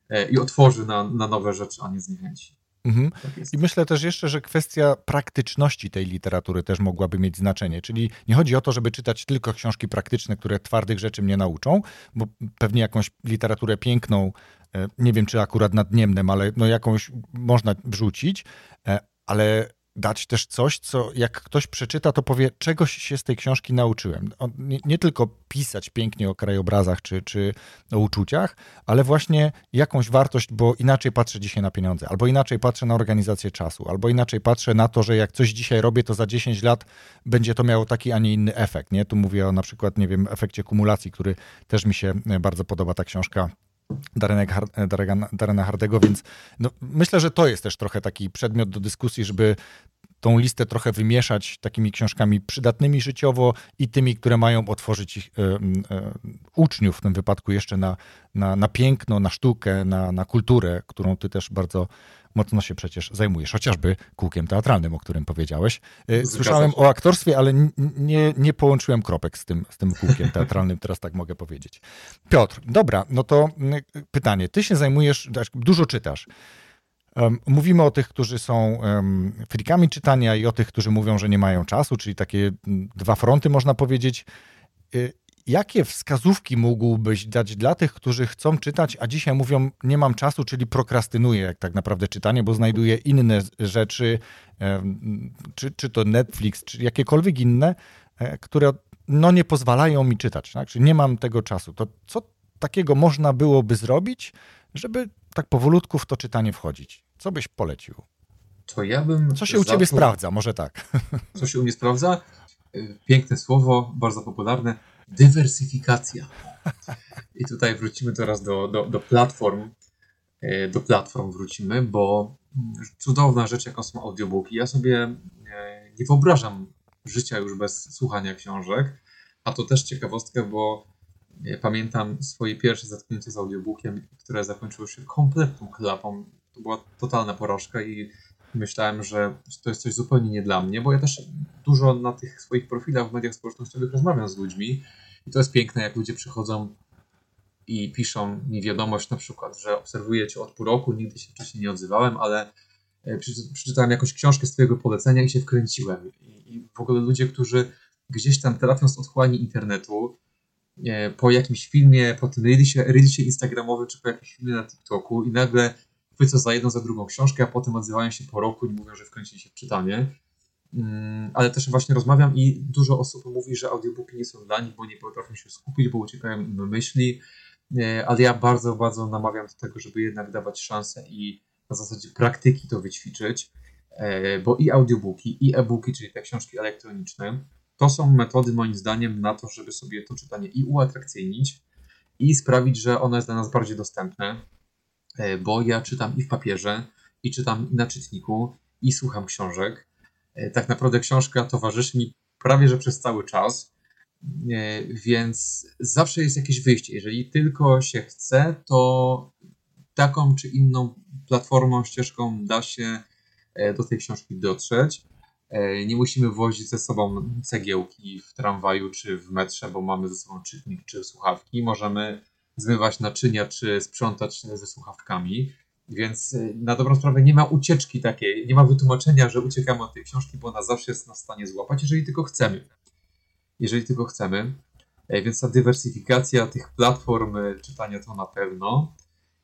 e, i otworzy na, na nowe rzeczy, a nie zniechęci. Mhm. Tak I myślę też jeszcze, że kwestia praktyczności tej literatury też mogłaby mieć znaczenie. Czyli nie chodzi o to, żeby czytać tylko książki praktyczne, które twardych rzeczy mnie nauczą, bo pewnie jakąś literaturę piękną, e, nie wiem czy akurat nad Niemnem, ale no jakąś można wrzucić, e, ale dać też coś, co jak ktoś przeczyta, to powie, czegoś się z tej książki nauczyłem. Nie, nie, tylko pisać pięknie o krajobrazach czy, czy o uczuciach, ale właśnie jakąś wartość, bo inaczej patrzę dzisiaj na pieniądze, albo inaczej patrzę na organizację czasu, albo inaczej patrzę na to, że jak coś dzisiaj robię, to za 10 lat będzie to miało taki, a nie inny efekt. Nie? Tu mówię o na przykład, nie wiem, efekcie kumulacji, który też mi się bardzo podoba ta książka Darena Hardego, więc no, myślę, że to jest też trochę taki przedmiot do dyskusji, żeby tą listę trochę wymieszać takimi książkami przydatnymi życiowo i tymi, które mają otworzyć ich e, e, uczniów w tym wypadku jeszcze na, na, na piękno, na sztukę, na, na kulturę, którą ty też bardzo mocno się przecież zajmujesz, chociażby kółkiem teatralnym, o którym powiedziałeś. E, słyszałem o aktorstwie, ale nie, nie połączyłem kropek z tym, z tym kółkiem teatralnym, teraz tak mogę powiedzieć. Piotr, dobra, no to pytanie. Ty się zajmujesz, dużo czytasz. Mówimy o tych, którzy są frikami czytania i o tych, którzy mówią, że nie mają czasu, czyli takie dwa fronty można powiedzieć. Jakie wskazówki mógłbyś dać dla tych, którzy chcą czytać, a dzisiaj mówią, nie mam czasu, czyli prokrastynuję jak tak naprawdę czytanie, bo znajduję inne rzeczy, czy, czy to Netflix, czy jakiekolwiek inne, e, które no, nie pozwalają mi czytać. Tak? Czyli nie mam tego czasu. To co takiego można byłoby zrobić, żeby tak powolutku w to czytanie wchodzić? Co byś polecił? To ja bym. Co się u ciebie sprawdza? Może tak. Co się u mnie sprawdza? Piękne słowo, bardzo popularne. Dywersyfikacja. I tutaj wrócimy teraz do, do, do platform. E, do platform wrócimy, bo cudowna rzecz, jaką są audiobooki. Ja sobie e, nie wyobrażam życia już bez słuchania książek. A to też ciekawostka, bo Pamiętam swoje pierwsze zetknięcie z audiobookiem, które zakończyło się kompletną klapą. To była totalna porażka i myślałem, że to jest coś zupełnie nie dla mnie, bo ja też dużo na tych swoich profilach w mediach społecznościowych rozmawiam z ludźmi i to jest piękne, jak ludzie przychodzą i piszą mi wiadomość na przykład, że obserwuję cię od pół roku, nigdy się wcześniej nie odzywałem, ale e, przeczytałem jakąś książkę z twojego polecenia i się wkręciłem. I w ogóle ludzie, którzy gdzieś tam trafią z otchłani internetu, po jakimś filmie, po tym reelsie, reelsie instagramowym, czy po jakimś filmie na TikToku i nagle chwycą za jedną, za drugą książkę, a potem odzywają się po roku i mówią, że wkręcili się w czytanie. Mm, ale też właśnie rozmawiam i dużo osób mówi, że audiobooki nie są dla nich, bo nie potrafią się skupić, bo uciekają im myśli. Ale ja bardzo, bardzo namawiam do tego, żeby jednak dawać szansę i na zasadzie praktyki to wyćwiczyć, e, bo i audiobooki, i e-booki, czyli te książki elektroniczne, to są metody moim zdaniem na to, żeby sobie to czytanie i uatrakcyjnić i sprawić, że ono jest dla nas bardziej dostępne, e, bo ja czytam i w papierze, i czytam na czytniku, i słucham książek. E, tak naprawdę książka towarzyszy mi prawie że przez cały czas, e, więc zawsze jest jakieś wyjście. Jeżeli tylko się chce, to taką czy inną platformą, ścieżką da się do tej książki dotrzeć. E, nie musimy wozić ze sobą cegiełki w tramwaju czy w metrze, bo mamy ze sobą czytnik czy słuchawki. Możemy zmywać naczynia czy sprzątać ze słuchawkami. Więc e, na dobrą sprawę nie ma ucieczki takiej, nie ma wytłumaczenia, że uciekamy od tej książki, bo ona zawsze jest na stanie złapać, jeżeli tylko chcemy. Jeżeli tylko chcemy. E, więc ta dywersyfikacja tych platform czytania to na pewno.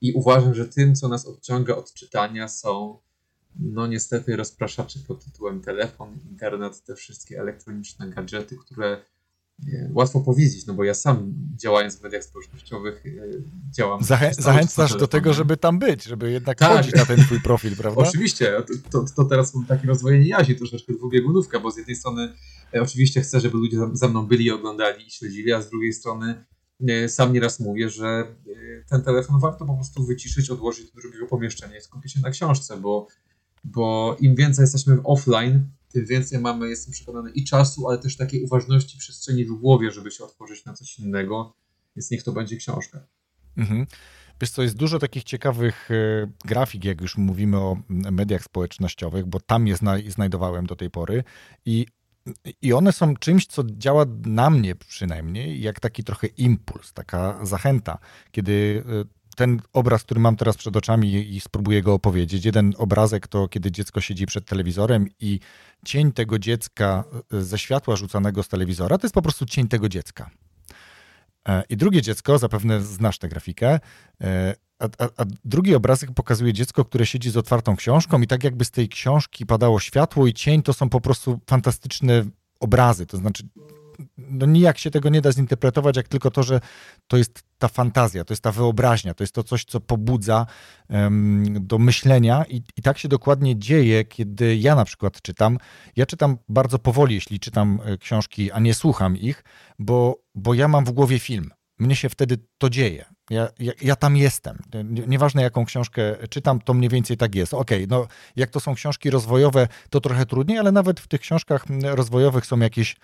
I uważam, że tym, co nas odciąga od czytania, są no niestety rozpraszacze pod tytułem telefon, internet, te wszystkie elektroniczne gadżety, które łatwo powiedzieć, no bo ja sam działając w mediach społecznościowych e, działam. Zachę zachęcasz do tego, żeby tam być, żeby jednak tak. chodzić na ten twój profil, prawda? Oczywiście, to, to, to teraz mam takie rozwojenie jaźni, troszeczkę dwubiegunówka, bo z jednej strony e, oczywiście chcę, żeby ludzie za mną byli, oglądali i śledzili, a z drugiej strony e, sam nieraz mówię, że ten telefon warto po prostu wyciszyć, odłożyć do drugiego pomieszczenia i skupić się na książce, bo bo im więcej jesteśmy offline, tym więcej mamy, jestem przekonany, i czasu, ale też takiej uważności przestrzeni w głowie, żeby się otworzyć na coś innego, więc niech to będzie książka. Mhm. Wiesz co, jest dużo takich ciekawych e, grafik, jak już mówimy o mediach społecznościowych, bo tam je znajdowałem do tej pory i i one są czymś, co działa na mnie przynajmniej, jak taki trochę impuls, taka zachęta, kiedy e, ten obraz, który mam teraz przed oczami i spróbuję go opowiedzieć. Jeden obrazek to, kiedy dziecko siedzi przed telewizorem i cień tego dziecka e, ze światła rzucanego z telewizora to jest po prostu cień tego dziecka. E, I drugie dziecko, zapewne znasz tę grafikę, e, a, a, a, drugi obrazek pokazuje dziecko, które siedzi z otwartą książką i tak jakby z tej książki padało światło i cień, to są po prostu fantastyczne obrazy. To znaczy, no nijak się tego nie da zinterpretować, jak tylko to, że to jest ta fantazja, to jest ta wyobraźnia, to jest to coś, co pobudza um, do myślenia i, i tak się dokładnie dzieje, kiedy ja na przykład czytam. Ja czytam bardzo powoli, jeśli czytam e, książki, a nie słucham ich, bo, bo ja mam w głowie film. Mnie się wtedy to dzieje. Ja, ja, ja, tam jestem. Nieważne jaką książkę czytam, to mniej więcej tak jest. Okej, okay, no jak to są książki rozwojowe, to trochę trudniej, ale nawet w tych książkach rozwojowych są jakieś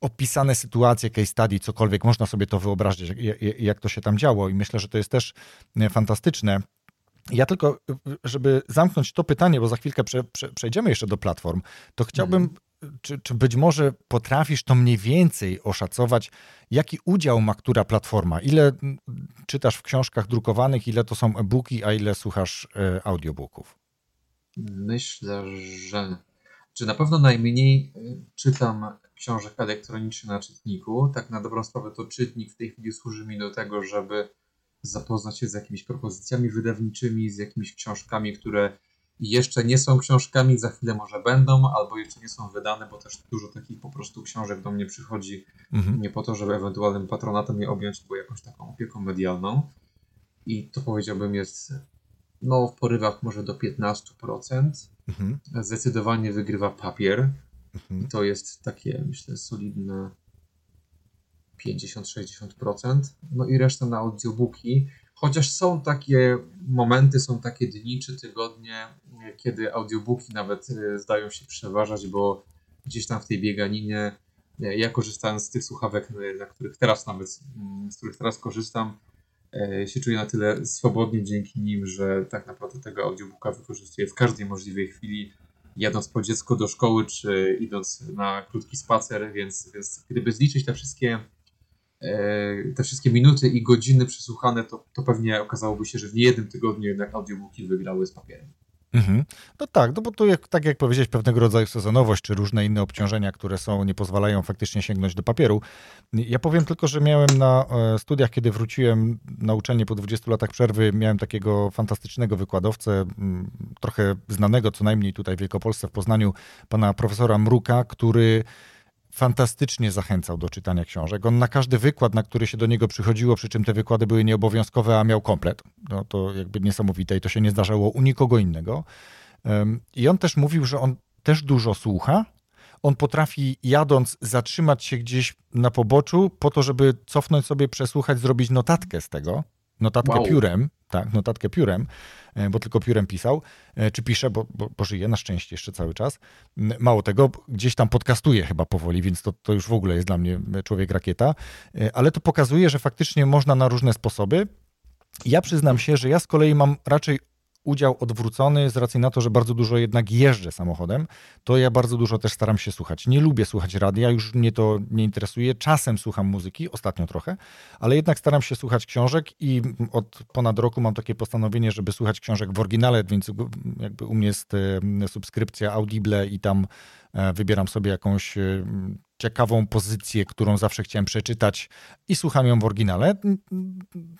opisane sytuacje, case study, cokolwiek, można sobie to wyobrazić, jak, jak to się tam działo i myślę, że to jest też e, fantastyczne. Ja tylko, żeby zamknąć to pytanie, bo za chwilkę prze, prze, przejdziemy jeszcze do platform, to chciałbym, mhm. czy, czy być może potrafisz to mniej więcej oszacować, jaki udział ma która platforma? Ile czytasz w książkach drukowanych, ile to są e-booki, a ile słuchasz e, audiobooków? Myślę, że czy na pewno najmniej e, czytam książek elektronicznych na czytniku. Tak na dobrą sprawę to czytnik w tej chwili służy mi do tego, żeby zapoznać się z jakimiś propozycjami wydawniczymi, z jakimiś książkami, które jeszcze nie są książkami, za chwilę może będą, albo jeszcze nie są wydane, bo też dużo takich po prostu książek do mnie przychodzi mhm. nie po to, żeby ewentualnym patronatem je objąć, bo jakąś taką opieką medialną. I to powiedziałbym jest no, w porywach może do 15%. Mhm. Zdecydowanie wygrywa papier. Mhm. To jest takie, myślę, solidne 50-60%. No i reszta na audiobooki. Chociaż są takie momenty, są takie dni czy tygodnie, kiedy audiobooki nawet e, zdają się przeważać, bo gdzieś tam w tej bieganinie e, ja korzystając z tych słuchawek, e, na których teraz nawet, mm, z których teraz korzystam, się czuję na tyle swobodnie dzięki nim, że tak naprawdę tego audiobooka wykorzystuję w każdej możliwej chwili jadąc po dziecko do szkoły, czy idąc na krótki spacer, więc, więc gdyby zliczyć te wszystkie e, te wszystkie minuty i godziny przesłuchane, to, to pewnie okazałoby się, że w niejednym tygodniu jednak audiobooki wygrały z papierem. Mhm. No tak, no bo tu jak, tak jak powiedziałeś, pewnego rodzaju sezonowość, czy różne inne obciążenia, które są, nie pozwalają faktycznie sięgnąć do papieru. Ja powiem tylko, że miałem na e, studiach, kiedy wróciłem na uczelnię po 20 latach przerwy, miałem takiego fantastycznego wykładowcę, trochę znanego co najmniej tutaj w Wielkopolsce, w Poznaniu, pana profesora Mruka, który fantastycznie zachęcał do czytania książek. On na każdy wykład, na który się do niego przychodziło, przy czym te wykłady były nieobowiązkowe, a miał komplet. No to jakby niesamowite i to się nie zdarzało u nikogo innego. I on też mówił, że on też dużo słucha. On potrafi jadąc zatrzymać się gdzieś na poboczu po to, żeby cofnąć sobie, przesłuchać, zrobić notatkę z tego, notatkę wow. piórem, tak, notatkę piórem, e, bo tylko piórem pisał, e, czy pisze, bo, bo, bo, żyje na szczęście jeszcze cały czas. Mało tego, gdzieś tam podcastuje chyba powoli, więc to, to już w ogóle jest dla mnie człowiek rakieta, e, ale to pokazuje, że faktycznie można na różne sposoby. Ja przyznam się, że ja z kolei mam raczej udział odwrócony z racji na to, że bardzo dużo jednak jeżdżę samochodem, to ja bardzo dużo też staram się słuchać. Nie lubię słuchać radia, już mnie to nie interesuje. Czasem słucham muzyki, ostatnio trochę, ale jednak staram się słuchać książek i od ponad roku mam takie postanowienie, żeby słuchać książek w oryginale, więc jakby u mnie jest e, subskrypcja Audible i tam e, wybieram sobie jakąś e, ciekawą pozycję, którą zawsze chciałem przeczytać i słucham ją w oryginale.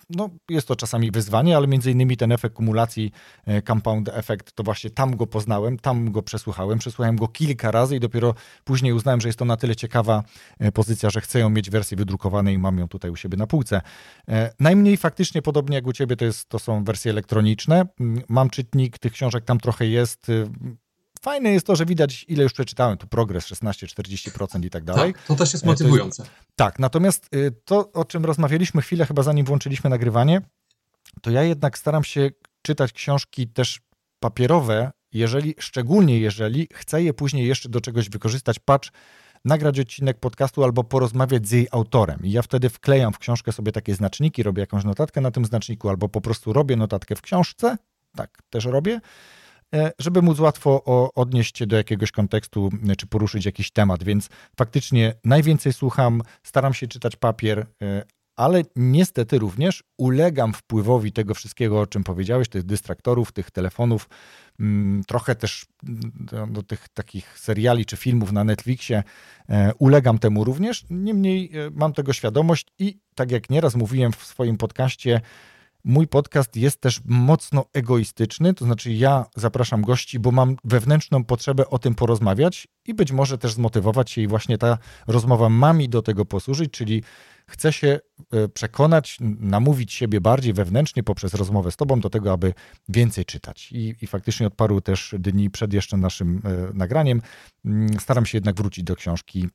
No, jest to czasami wyzwanie, ale między innymi ten efekt kumulacji, e, compound effect, to właśnie tam go poznałem, tam go przesłuchałem, przesłuchałem go kilka razy i dopiero później uznałem, że jest to na tyle ciekawa e, pozycja, że chcę ją mieć w wersji wydrukowanej i mam ją tutaj u siebie na półce. E, najmniej faktycznie, podobnie jak u ciebie, to, jest, to są wersje elektroniczne. Mam czytnik, tych książek tam trochę jest fajne jest to, że widać, ile już przeczytałem. Tu progres 16-40% i tak dalej. Tak, to też jest motywujące. Jest, tak, natomiast y, to, o czym rozmawialiśmy chwilę, chyba zanim włączyliśmy nagrywanie, to ja jednak staram się czytać książki też papierowe, jeżeli, szczególnie jeżeli chcę je później jeszcze do czegoś wykorzystać. Patrz, nagrać odcinek podcastu albo porozmawiać z jej autorem. I ja wtedy wklejam w książkę sobie takie znaczniki, robię jakąś notatkę na tym znaczniku, albo po prostu robię notatkę w książce. Tak, też robię. E, żeby móc łatwo odnieść się do jakiegoś kontekstu e, czy poruszyć jakiś temat. Więc faktycznie najwięcej słucham, staram się czytać papier, e, ale niestety również ulegam wpływowi tego wszystkiego, o czym powiedziałeś, tych dystraktorów, tych telefonów, mm, trochę też do, do, tych takich seriali czy filmów na Netflixie ulegam temu również. Niemniej mam tego świadomość i tak jak nieraz mówiłem w swoim podcaście, mój podcast jest też mocno egoistyczny, to znaczy ja zapraszam gości, bo mam wewnętrzną potrzebę o tym porozmawiać i być może też zmotywować się i właśnie ta rozmowa ma mi do tego posłużyć, czyli chcę się e, przekonać, namówić siebie bardziej wewnętrznie poprzez rozmowę z tobą do tego, aby więcej czytać. I, i faktycznie od paru też dni przed jeszcze naszym e, nagraniem mm, staram się jednak wrócić do książki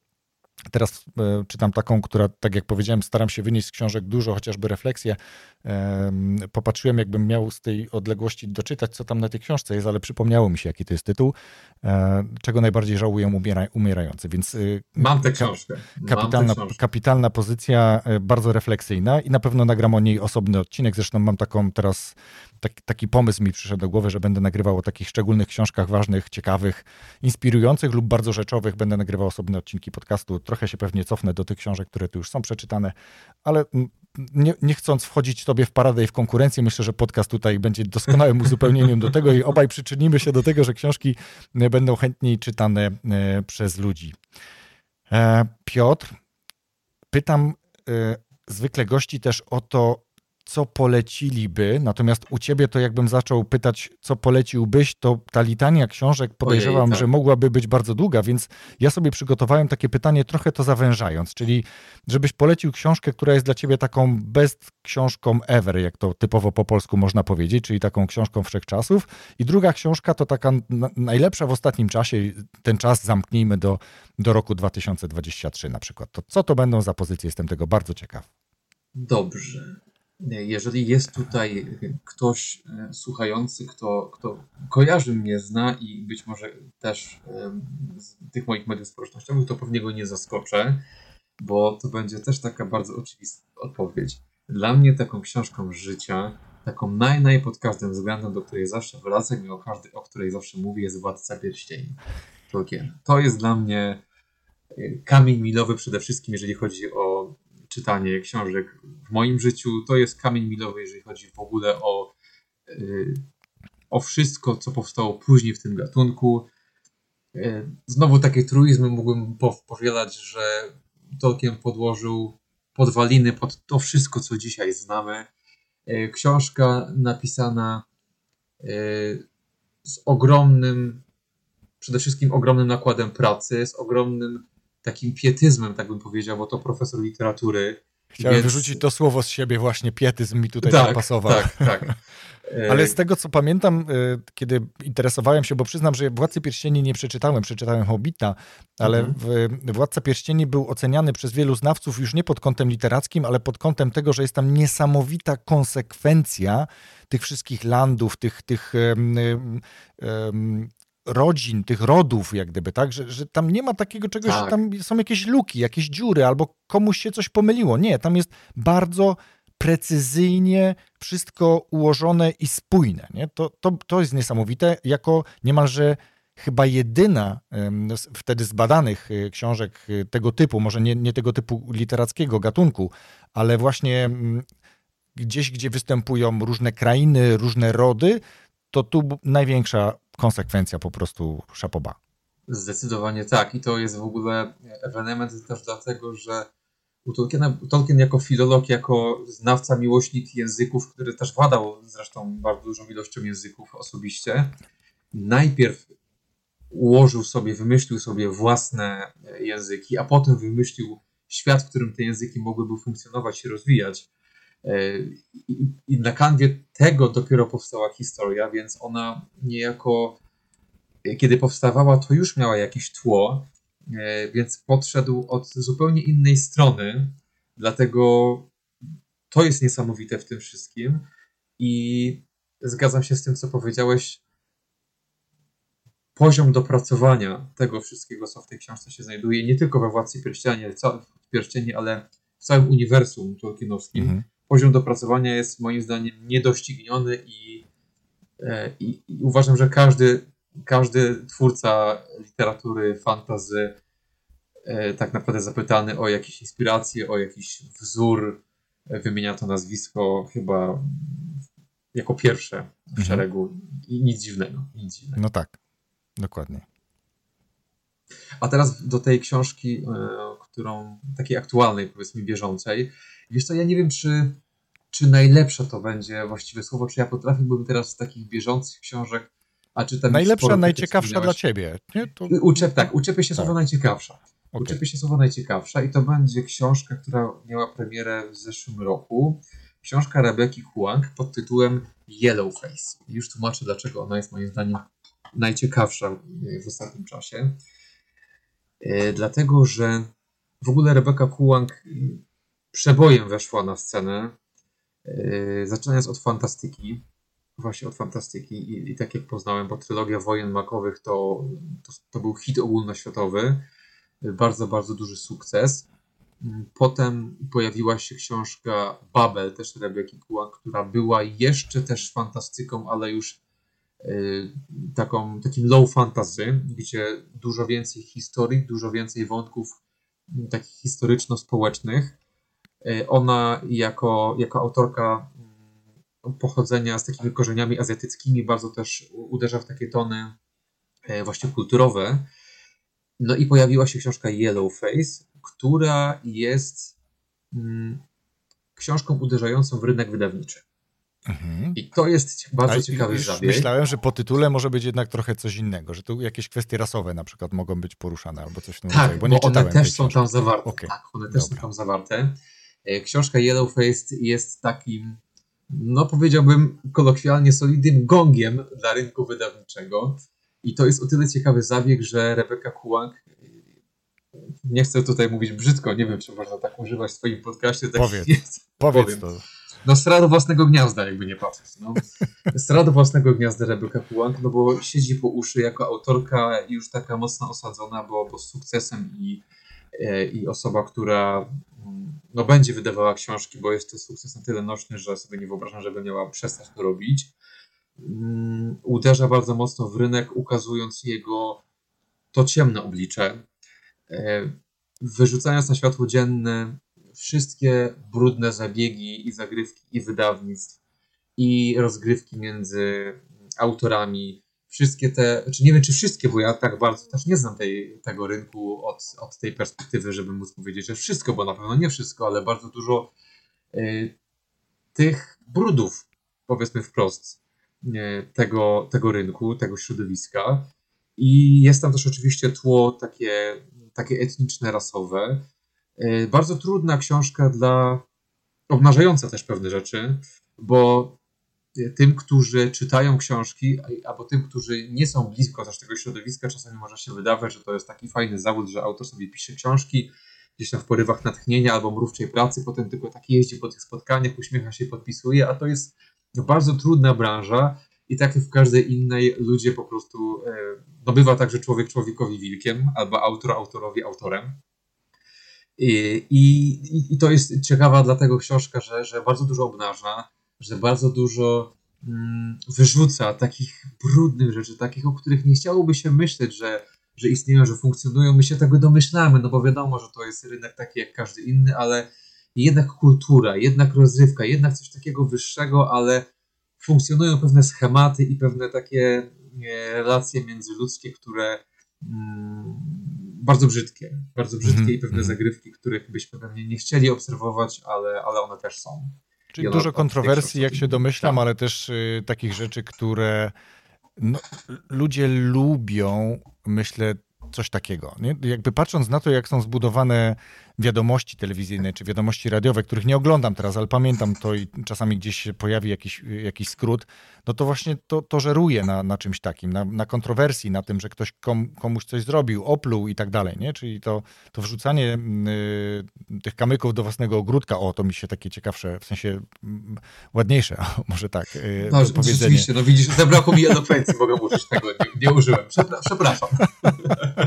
Teraz e, czytam taką, która, tak jak powiedziałem, staram się wynieść z książek dużo, chociażby refleksję. Popatrzyłem, jakbym miał z tej odległości doczytać, co tam na tej książce jest, ale przypomniało mi się, jaki to jest tytuł, e, czego najbardziej umiera, umierający. Więc, e, Mam tę książkę. Kapitalna, Mam książkę. kapitalna pozycja, e, bardzo refleksyjna i na pewno nagram o niej osobny odcinek. Zresztą mam taką teraz taki, taki pomysł mi przyszedł do głowy, że będę nagrywał o takich szczególnych książkach ważnych, ciekawych, inspirujących lub bardzo rzeczowych. Będę nagrywał osobne odcinki podcastu. Trochę się pewnie cofnę do tych książek, które tu już są przeczytane, ale nie, nie chcąc wchodzić tobie w paradę i w konkurencję, myślę, że podcast tutaj będzie doskonałym uzupełnieniem do tego i obaj przyczynimy się do tego, że książki będą chętniej czytane e, przez ludzi. E, Piotr, pytam e, zwykle gości też o to, co poleciliby, natomiast u ciebie to jakbym zaczął pytać, co poleciłbyś, to ta litania książek podejrzewam, Ojej, tak. że mogłaby być bardzo długa, więc ja sobie przygotowałem takie pytanie trochę to zawężając, czyli żebyś polecił książkę, która jest dla ciebie taką best książką ever, jak to typowo po polsku można powiedzieć, czyli taką książką wszechczasów i druga książka to taka najlepsza w ostatnim czasie, ten czas zamknijmy do, do roku 2023 na przykład. To co to będą za pozycje? Jestem tego bardzo ciekaw. Dobrze jeżeli jest tutaj ktoś e, słuchający, kto, kto kojarzy mnie, zna i być może też z tych moich mediów społecznościowych, to pewnie go nie zaskoczę, bo to będzie też taka bardzo oczywista odpowiedź. Dla mnie taką książką życia, taką naj, naj pod każdym względem, do której zawsze wracam i o, każdy, o której zawsze mówię, jest Władca Pierścieni. To jest dla mnie e, kamień milowy przede wszystkim, jeżeli chodzi o czytanie książek w moim życiu to jest kamień milowy, jeżeli chodzi w ogóle o, yy, o wszystko, co powstało później w tym gatunku. Yy, znowu takie truizmy mógłbym powielać, że Tolkien podłożył podwaliny pod to wszystko, co dzisiaj znamy. Yy, książka napisana z ogromnym, przede wszystkim ogromnym nakładem pracy, z ogromnym takim pietyzmem, tak bym powiedział, bo to profesor literatury. Chciałem więc... wyrzucić to słowo z siebie, właśnie pietyzm mi tutaj tak, pasował. Tak, tak. Ale z tego, co pamiętam, y, kiedy interesowałem się, bo przyznam, że Władcy Pierścieni nie przeczytałem, przeczytałem Hobbita, ale mhm. Władca Pierścieni był oceniany przez wielu znawców już nie pod kątem literackim, ale pod kątem tego, że jest tam niesamowita konsekwencja tych wszystkich landów, tych, tych um, um, rodzin, tych rodów, jak gdyby, tak? Że, że tam nie ma takiego czegoś, tak. że tam są jakieś luki, jakieś dziury, albo komuś się coś pomyliło. Nie, tam jest bardzo precyzyjnie wszystko ułożone i spójne. Nie? To, to, to jest niesamowite, jako niemalże chyba jedyna wtedy z badanych y, książek y, tego typu, może nie, nie tego typu literackiego gatunku, ale właśnie mm, gdzieś, gdzie występują różne krainy, różne rody, to tu największa konsekwencja po prostu szapoba. Zdecydowanie tak. I to jest w ogóle ewenement też dlatego, że u Tolkiena, Tolkien jako filolog, jako znawca, miłośnik języków, który też badał zresztą bardzo dużą ilością języków osobiście, najpierw ułożył sobie, wymyślił sobie własne języki, a potem wymyślił świat, w którym te języki mogłyby funkcjonować i rozwijać. I na kanwie tego dopiero powstała historia, więc ona niejako, kiedy powstawała, to już miała jakieś tło, e, więc podszedł od zupełnie innej strony. Dlatego to jest niesamowite w tym wszystkim. I zgadzam się z tym, co powiedziałeś. Poziom dopracowania tego wszystkiego, co w tej książce się znajduje, nie tylko we Władcy Pierścieni ale w całym uniwersum tolkienowskim, mhm poziom dopracowania jest moim zdaniem niedościgniony i, e, i, i uważam, że każdy, każdy twórca literatury, fantazy e, tak naprawdę zapytany o jakieś inspiracje, o jakiś wzór, e, wymienia to nazwisko chyba jako pierwsze w mhm. szeregu i nic dziwnego, nic dziwnego. No tak, dokładnie. A teraz do tej książki, którą takiej aktualnej, powiedzmy bieżącej, Wiesz co, ja nie wiem, czy, czy najlepsze to będzie właściwe słowo, czy ja potrafiłbym teraz z takich bieżących książek, a czytam Najlepsza, najciekawsza dla ciebie. Nie? To... Uczep, tak, uczepię się tak. słowo najciekawsza. Okay. Uczepię się słowo najciekawsza i to będzie książka, która miała premierę w zeszłym roku. Książka Rebeki Huang pod tytułem Yellowface. Już tłumaczę, dlaczego ona jest moim zdaniem najciekawsza w ostatnim czasie. E, dlatego, że w ogóle Rebeka Huang przebojem weszła na scenę, e, zaczynając od fantastyki, właśnie od fantastyki i, i tak jak poznałem, bo trylogia Wojen Makowych to, to, to był hit ogólnoświatowy, bardzo, bardzo duży sukces. Potem pojawiła się książka Babel, też Rebeki Kułak, która była jeszcze też fantastyką, ale już y, taką, takim low fantasy, gdzie dużo więcej historii, dużo więcej wątków y, takich historyczno-społecznych. Y, ona jako, jako autorka pochodzenia z takimi korzeniami azjatyckimi bardzo też uderza w takie tony właśnie kulturowe. No i pojawiła się książka Yellowface, która jest mm, książką uderzającą w rynek wydawniczy. Mhm. I to jest bardzo ciekawy zabieg. Myślałem, że po tytule może być jednak trochę coś innego, że tu jakieś kwestie rasowe na przykład mogą być poruszane albo coś takiego. Tak, bo, bo one też są tam zawarte. Okay. Tak, one też Dobra. są tam zawarte. Książka Yellowface jest takim, no powiedziałbym kolokwialnie solidnym gongiem dla rynku wydawniczego. I to jest o tyle ciekawy zabieg, że Rebecca Kuang nie chcę tutaj mówić brzydko, nie wiem, czy można tak używać w swoim podcaście. Tak powiedz, jest, powiedz powiem. to. No stra do własnego gniazda, jakby nie patrzeć. No. Stra do własnego gniazda Rebecca Pułank, no bo siedzi po uszy jako autorka już taka mocno osadzona, bo, bo z sukcesem i, e, i osoba, która mm, no, będzie wydawała książki, bo jest to sukces na tyle nośny, że sobie nie wyobrażam, żeby miała przestać to robić. Um, uderza bardzo mocno w rynek, ukazując jego to ciemne oblicze, E, wyrzucając na światło dzienne wszystkie brudne zabiegi i zagrywki i wydawnictw i rozgrywki między autorami, wszystkie te, czy nie wiem czy wszystkie, bo ja tak bardzo też nie znam tej, tego rynku od, od tej perspektywy, żeby móc powiedzieć, że wszystko, bo na pewno nie wszystko, ale bardzo dużo y, tych brudów, powiedzmy wprost, y, tego, tego rynku, tego środowiska. I jest tam też oczywiście tło takie takie etniczne, rasowe. E, bardzo trudna książka dla obnażająca też pewne rzeczy, bo tym, którzy czytają książki, albo tym, którzy nie są blisko też tego środowiska, czasami może się wydawać, że to jest taki fajny zawód, że autor sobie pisze książki gdzieś tam w porywach natchnienia albo mrówczej pracy, potem tylko tak jeździ po tych spotkaniach, uśmiecha się, podpisuje, a to jest bardzo trudna branża i tak jak w każdej innej ludzie po prostu e, no bywa tak, że człowiek człowiekowi wilkiem, albo autor autorowi autorem. I, i, I to jest ciekawa dlatego książka, że, że bardzo dużo obnaża, że bardzo dużo mm, wyrzuca takich brudnych rzeczy, takich, o których nie chciałoby się myśleć, że, że istnieją, że funkcjonują. My się tego domyślamy, no bo wiadomo, że to jest rynek taki jak każdy inny, ale jednak kultura, jednak rozrywka, jednak coś takiego wyższego, ale funkcjonują pewne schematy i pewne takie relacje międzyludzkie, które mm, bardzo brzydkie, bardzo brzydkie mm -hmm. i pewne mhm. zagrywki, których byśmy pewnie nie chcieli obserwować, ale, ale one też są. Czyli dużo kontrowersji, jak się domyślam, tak. ale też y, takich rzeczy, które no, ludzie lubią, myślę, coś takiego. Nie? Jakby patrząc na to, jak są zbudowane wiadomości telewizyjne czy wiadomości radiowe, których nie oglądam teraz, ale pamiętam to i czasami gdzieś się pojawi jakiś, jakiś skrót, no to właśnie to, to żeruje na, na czymś takim, na, na kontrowersji, na tym, że ktoś kom, komuś coś zrobił, opluł i tak dalej, nie? Czyli to, to wrzucanie y, tych kamyków do własnego ogródka, o, to mi się takie ciekawsze, w sensie y, ładniejsze, może tak, y, no, powiedzenie. Rzeczywiście, no widzisz, zabrakło mi elokwencji, mogę użyć tego, nie, nie użyłem, przepraszam.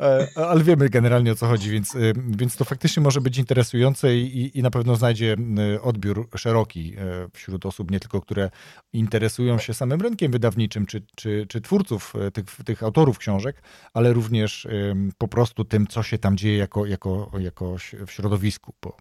E, ale wiemy generalnie o co chodzi, więc, y, więc to faktycznie może być interesujące i, i na pewno znajdzie y, odbiór szeroki e, wśród osób, nie tylko które interesują się samym rynkiem wydawniczym, czy, czy, czy twórców e, tych, tych autorów książek, ale również po prostu tym, co się tam dzieje jako, jako, jako w środowisku, bo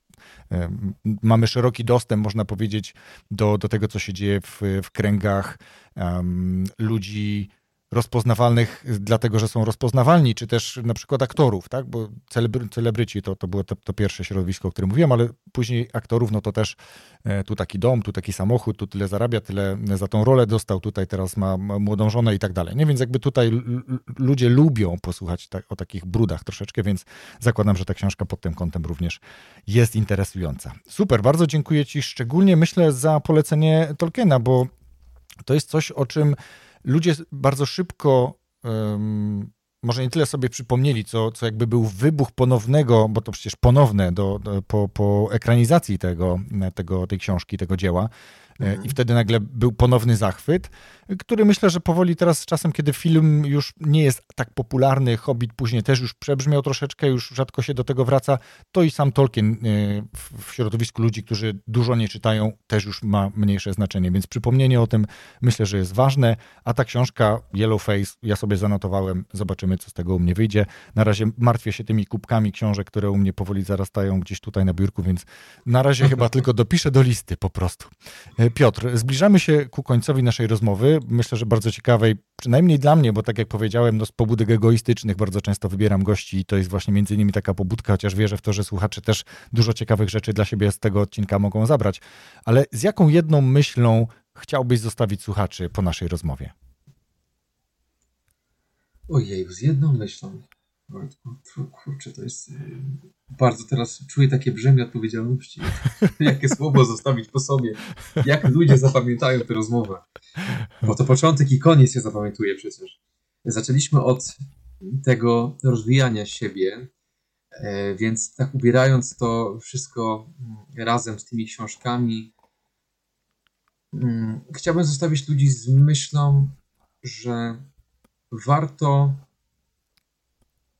mamy szeroki dostęp, można powiedzieć, do, do tego, co się dzieje w, w kręgach um, ludzi rozpoznawalnych dlatego, że są rozpoznawalni, czy też na przykład aktorów, tak? Bo celebry, celebryci to, to było to, to, pierwsze środowisko, o którym mówiłem, ale później aktorów, no to też e, tu taki dom, tu taki samochód, tu tyle zarabia, tyle za tą rolę dostał, tutaj teraz ma, młodą żonę i tak dalej. Nie? Więc jakby tutaj ludzie lubią posłuchać ta, o takich brudach troszeczkę, więc zakładam, że ta książka pod tym kątem również jest interesująca. Super, bardzo dziękuję Ci szczególnie, myślę, za polecenie Tolkiena, bo to jest coś, o czym ludzie bardzo szybko um, może nie tyle sobie przypomnieli, co, co jakby był wybuch ponownego, bo to przecież ponowne do, do po, po ekranizacji tego, tego, tej książki, tego dzieła, E, I wtedy nagle był ponowny zachwyt, który myślę, że powoli teraz z czasem, kiedy film już nie jest tak popularny, Hobbit później też już przebrzmiał troszeczkę, już rzadko się do tego wraca, to i sam Tolkien e, w środowisku ludzi, którzy dużo nie czytają, też już ma mniejsze znaczenie. Więc przypomnienie o tym myślę, że jest ważne. A ta książka Yellowface, ja sobie zanotowałem, zobaczymy, co z tego u mnie wyjdzie. Na razie martwię się tymi kubkami książek, które u mnie powoli zarastają gdzieś tutaj na biurku, więc na razie chyba tylko dopiszę do listy po prostu. Piotr, zbliżamy się ku końcowi naszej rozmowy. Myślę, że bardzo ciekawej, przynajmniej dla mnie, bo tak jak powiedziałem, no z pobudek egoistycznych bardzo często wybieram gości i to jest właśnie między innymi taka pobudka, chociaż wierzę w to, że słuchacze też dużo ciekawych rzeczy dla siebie z tego odcinka mogą zabrać. Ale z jaką jedną myślą chciałbyś zostawić słuchaczy po naszej rozmowie? Ojej, z jedną myślą. Kurczę, to jest. Y, bardzo teraz czuję takie brzemię odpowiedzialności. Jakie słowo zostawić po sobie. Jak ludzie zapamiętają tę rozmowę. Bo to początek i koniec się zapamiętuje przecież. Zaczęliśmy od tego rozwijania siebie, e, więc tak ubierając to wszystko mm, razem z tymi książkami, mm, chciałbym zostawić ludzi z myślą, że warto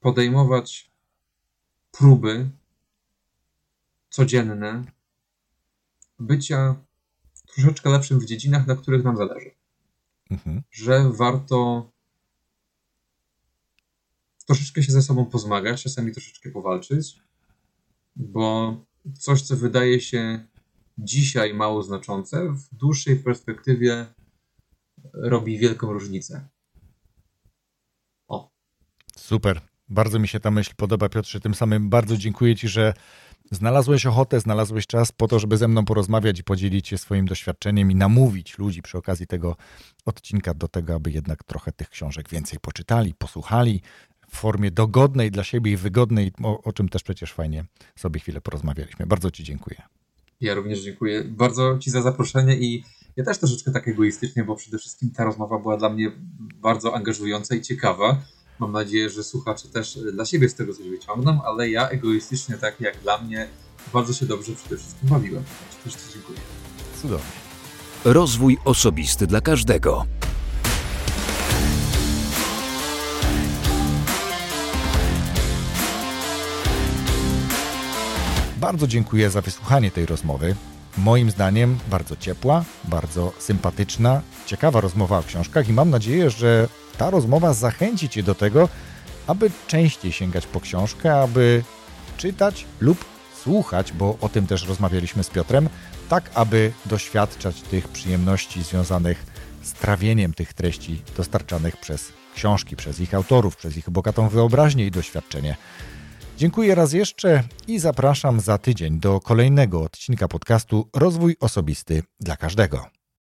podejmować próby codzienne bycia troszeczkę lepszym w dziedzinach, na których nam zależy. Mhm. Że warto troszeczkę się ze sobą pozmagać, czasami troszeczkę powalczyć, bo coś, co wydaje się dzisiaj mało znaczące, w dłuższej perspektywie robi wielką różnicę. O. Super. Bardzo mi się ta myśl podoba, Piotrze. Tym samym bardzo dziękuję Ci, że znalazłeś ochotę, znalazłeś czas po to, żeby ze mną porozmawiać i podzielić się swoim doświadczeniem i namówić ludzi przy okazji tego odcinka do tego, aby jednak trochę tych książek więcej poczytali, posłuchali w formie dogodnej dla siebie i wygodnej, o, o czym też przecież fajnie sobie chwilę porozmawialiśmy. Bardzo Ci dziękuję. Ja również dziękuję bardzo Ci za zaproszenie i ja też troszeczkę tak egoistycznie, bo przede wszystkim ta rozmowa była dla mnie bardzo angażująca i ciekawa Mam nadzieję, że słuchacze też dla siebie z tego coś wyciągną, ale ja egoistycznie, tak jak dla mnie, bardzo się dobrze przede wszystkim bawiłem. Też Ci dziękuję. Cudownie. Rozwój osobisty dla każdego. Bardzo dziękuję za wysłuchanie tej rozmowy. Moim zdaniem bardzo ciepła, bardzo sympatyczna, ciekawa rozmowa o książkach i mam nadzieję, że ta rozmowa zachęci Cię do tego, aby częściej sięgać po książkę, aby czytać lub słuchać, bo o tym też rozmawialiśmy z Piotrem, tak aby doświadczać tych przyjemności związanych z trawieniem tych treści dostarczanych przez książki, przez ich autorów, przez ich bogatą wyobraźnię i doświadczenie. Dziękuję raz jeszcze i zapraszam za tydzień do kolejnego odcinka podcastu Rozwój Osobisty dla Każdego.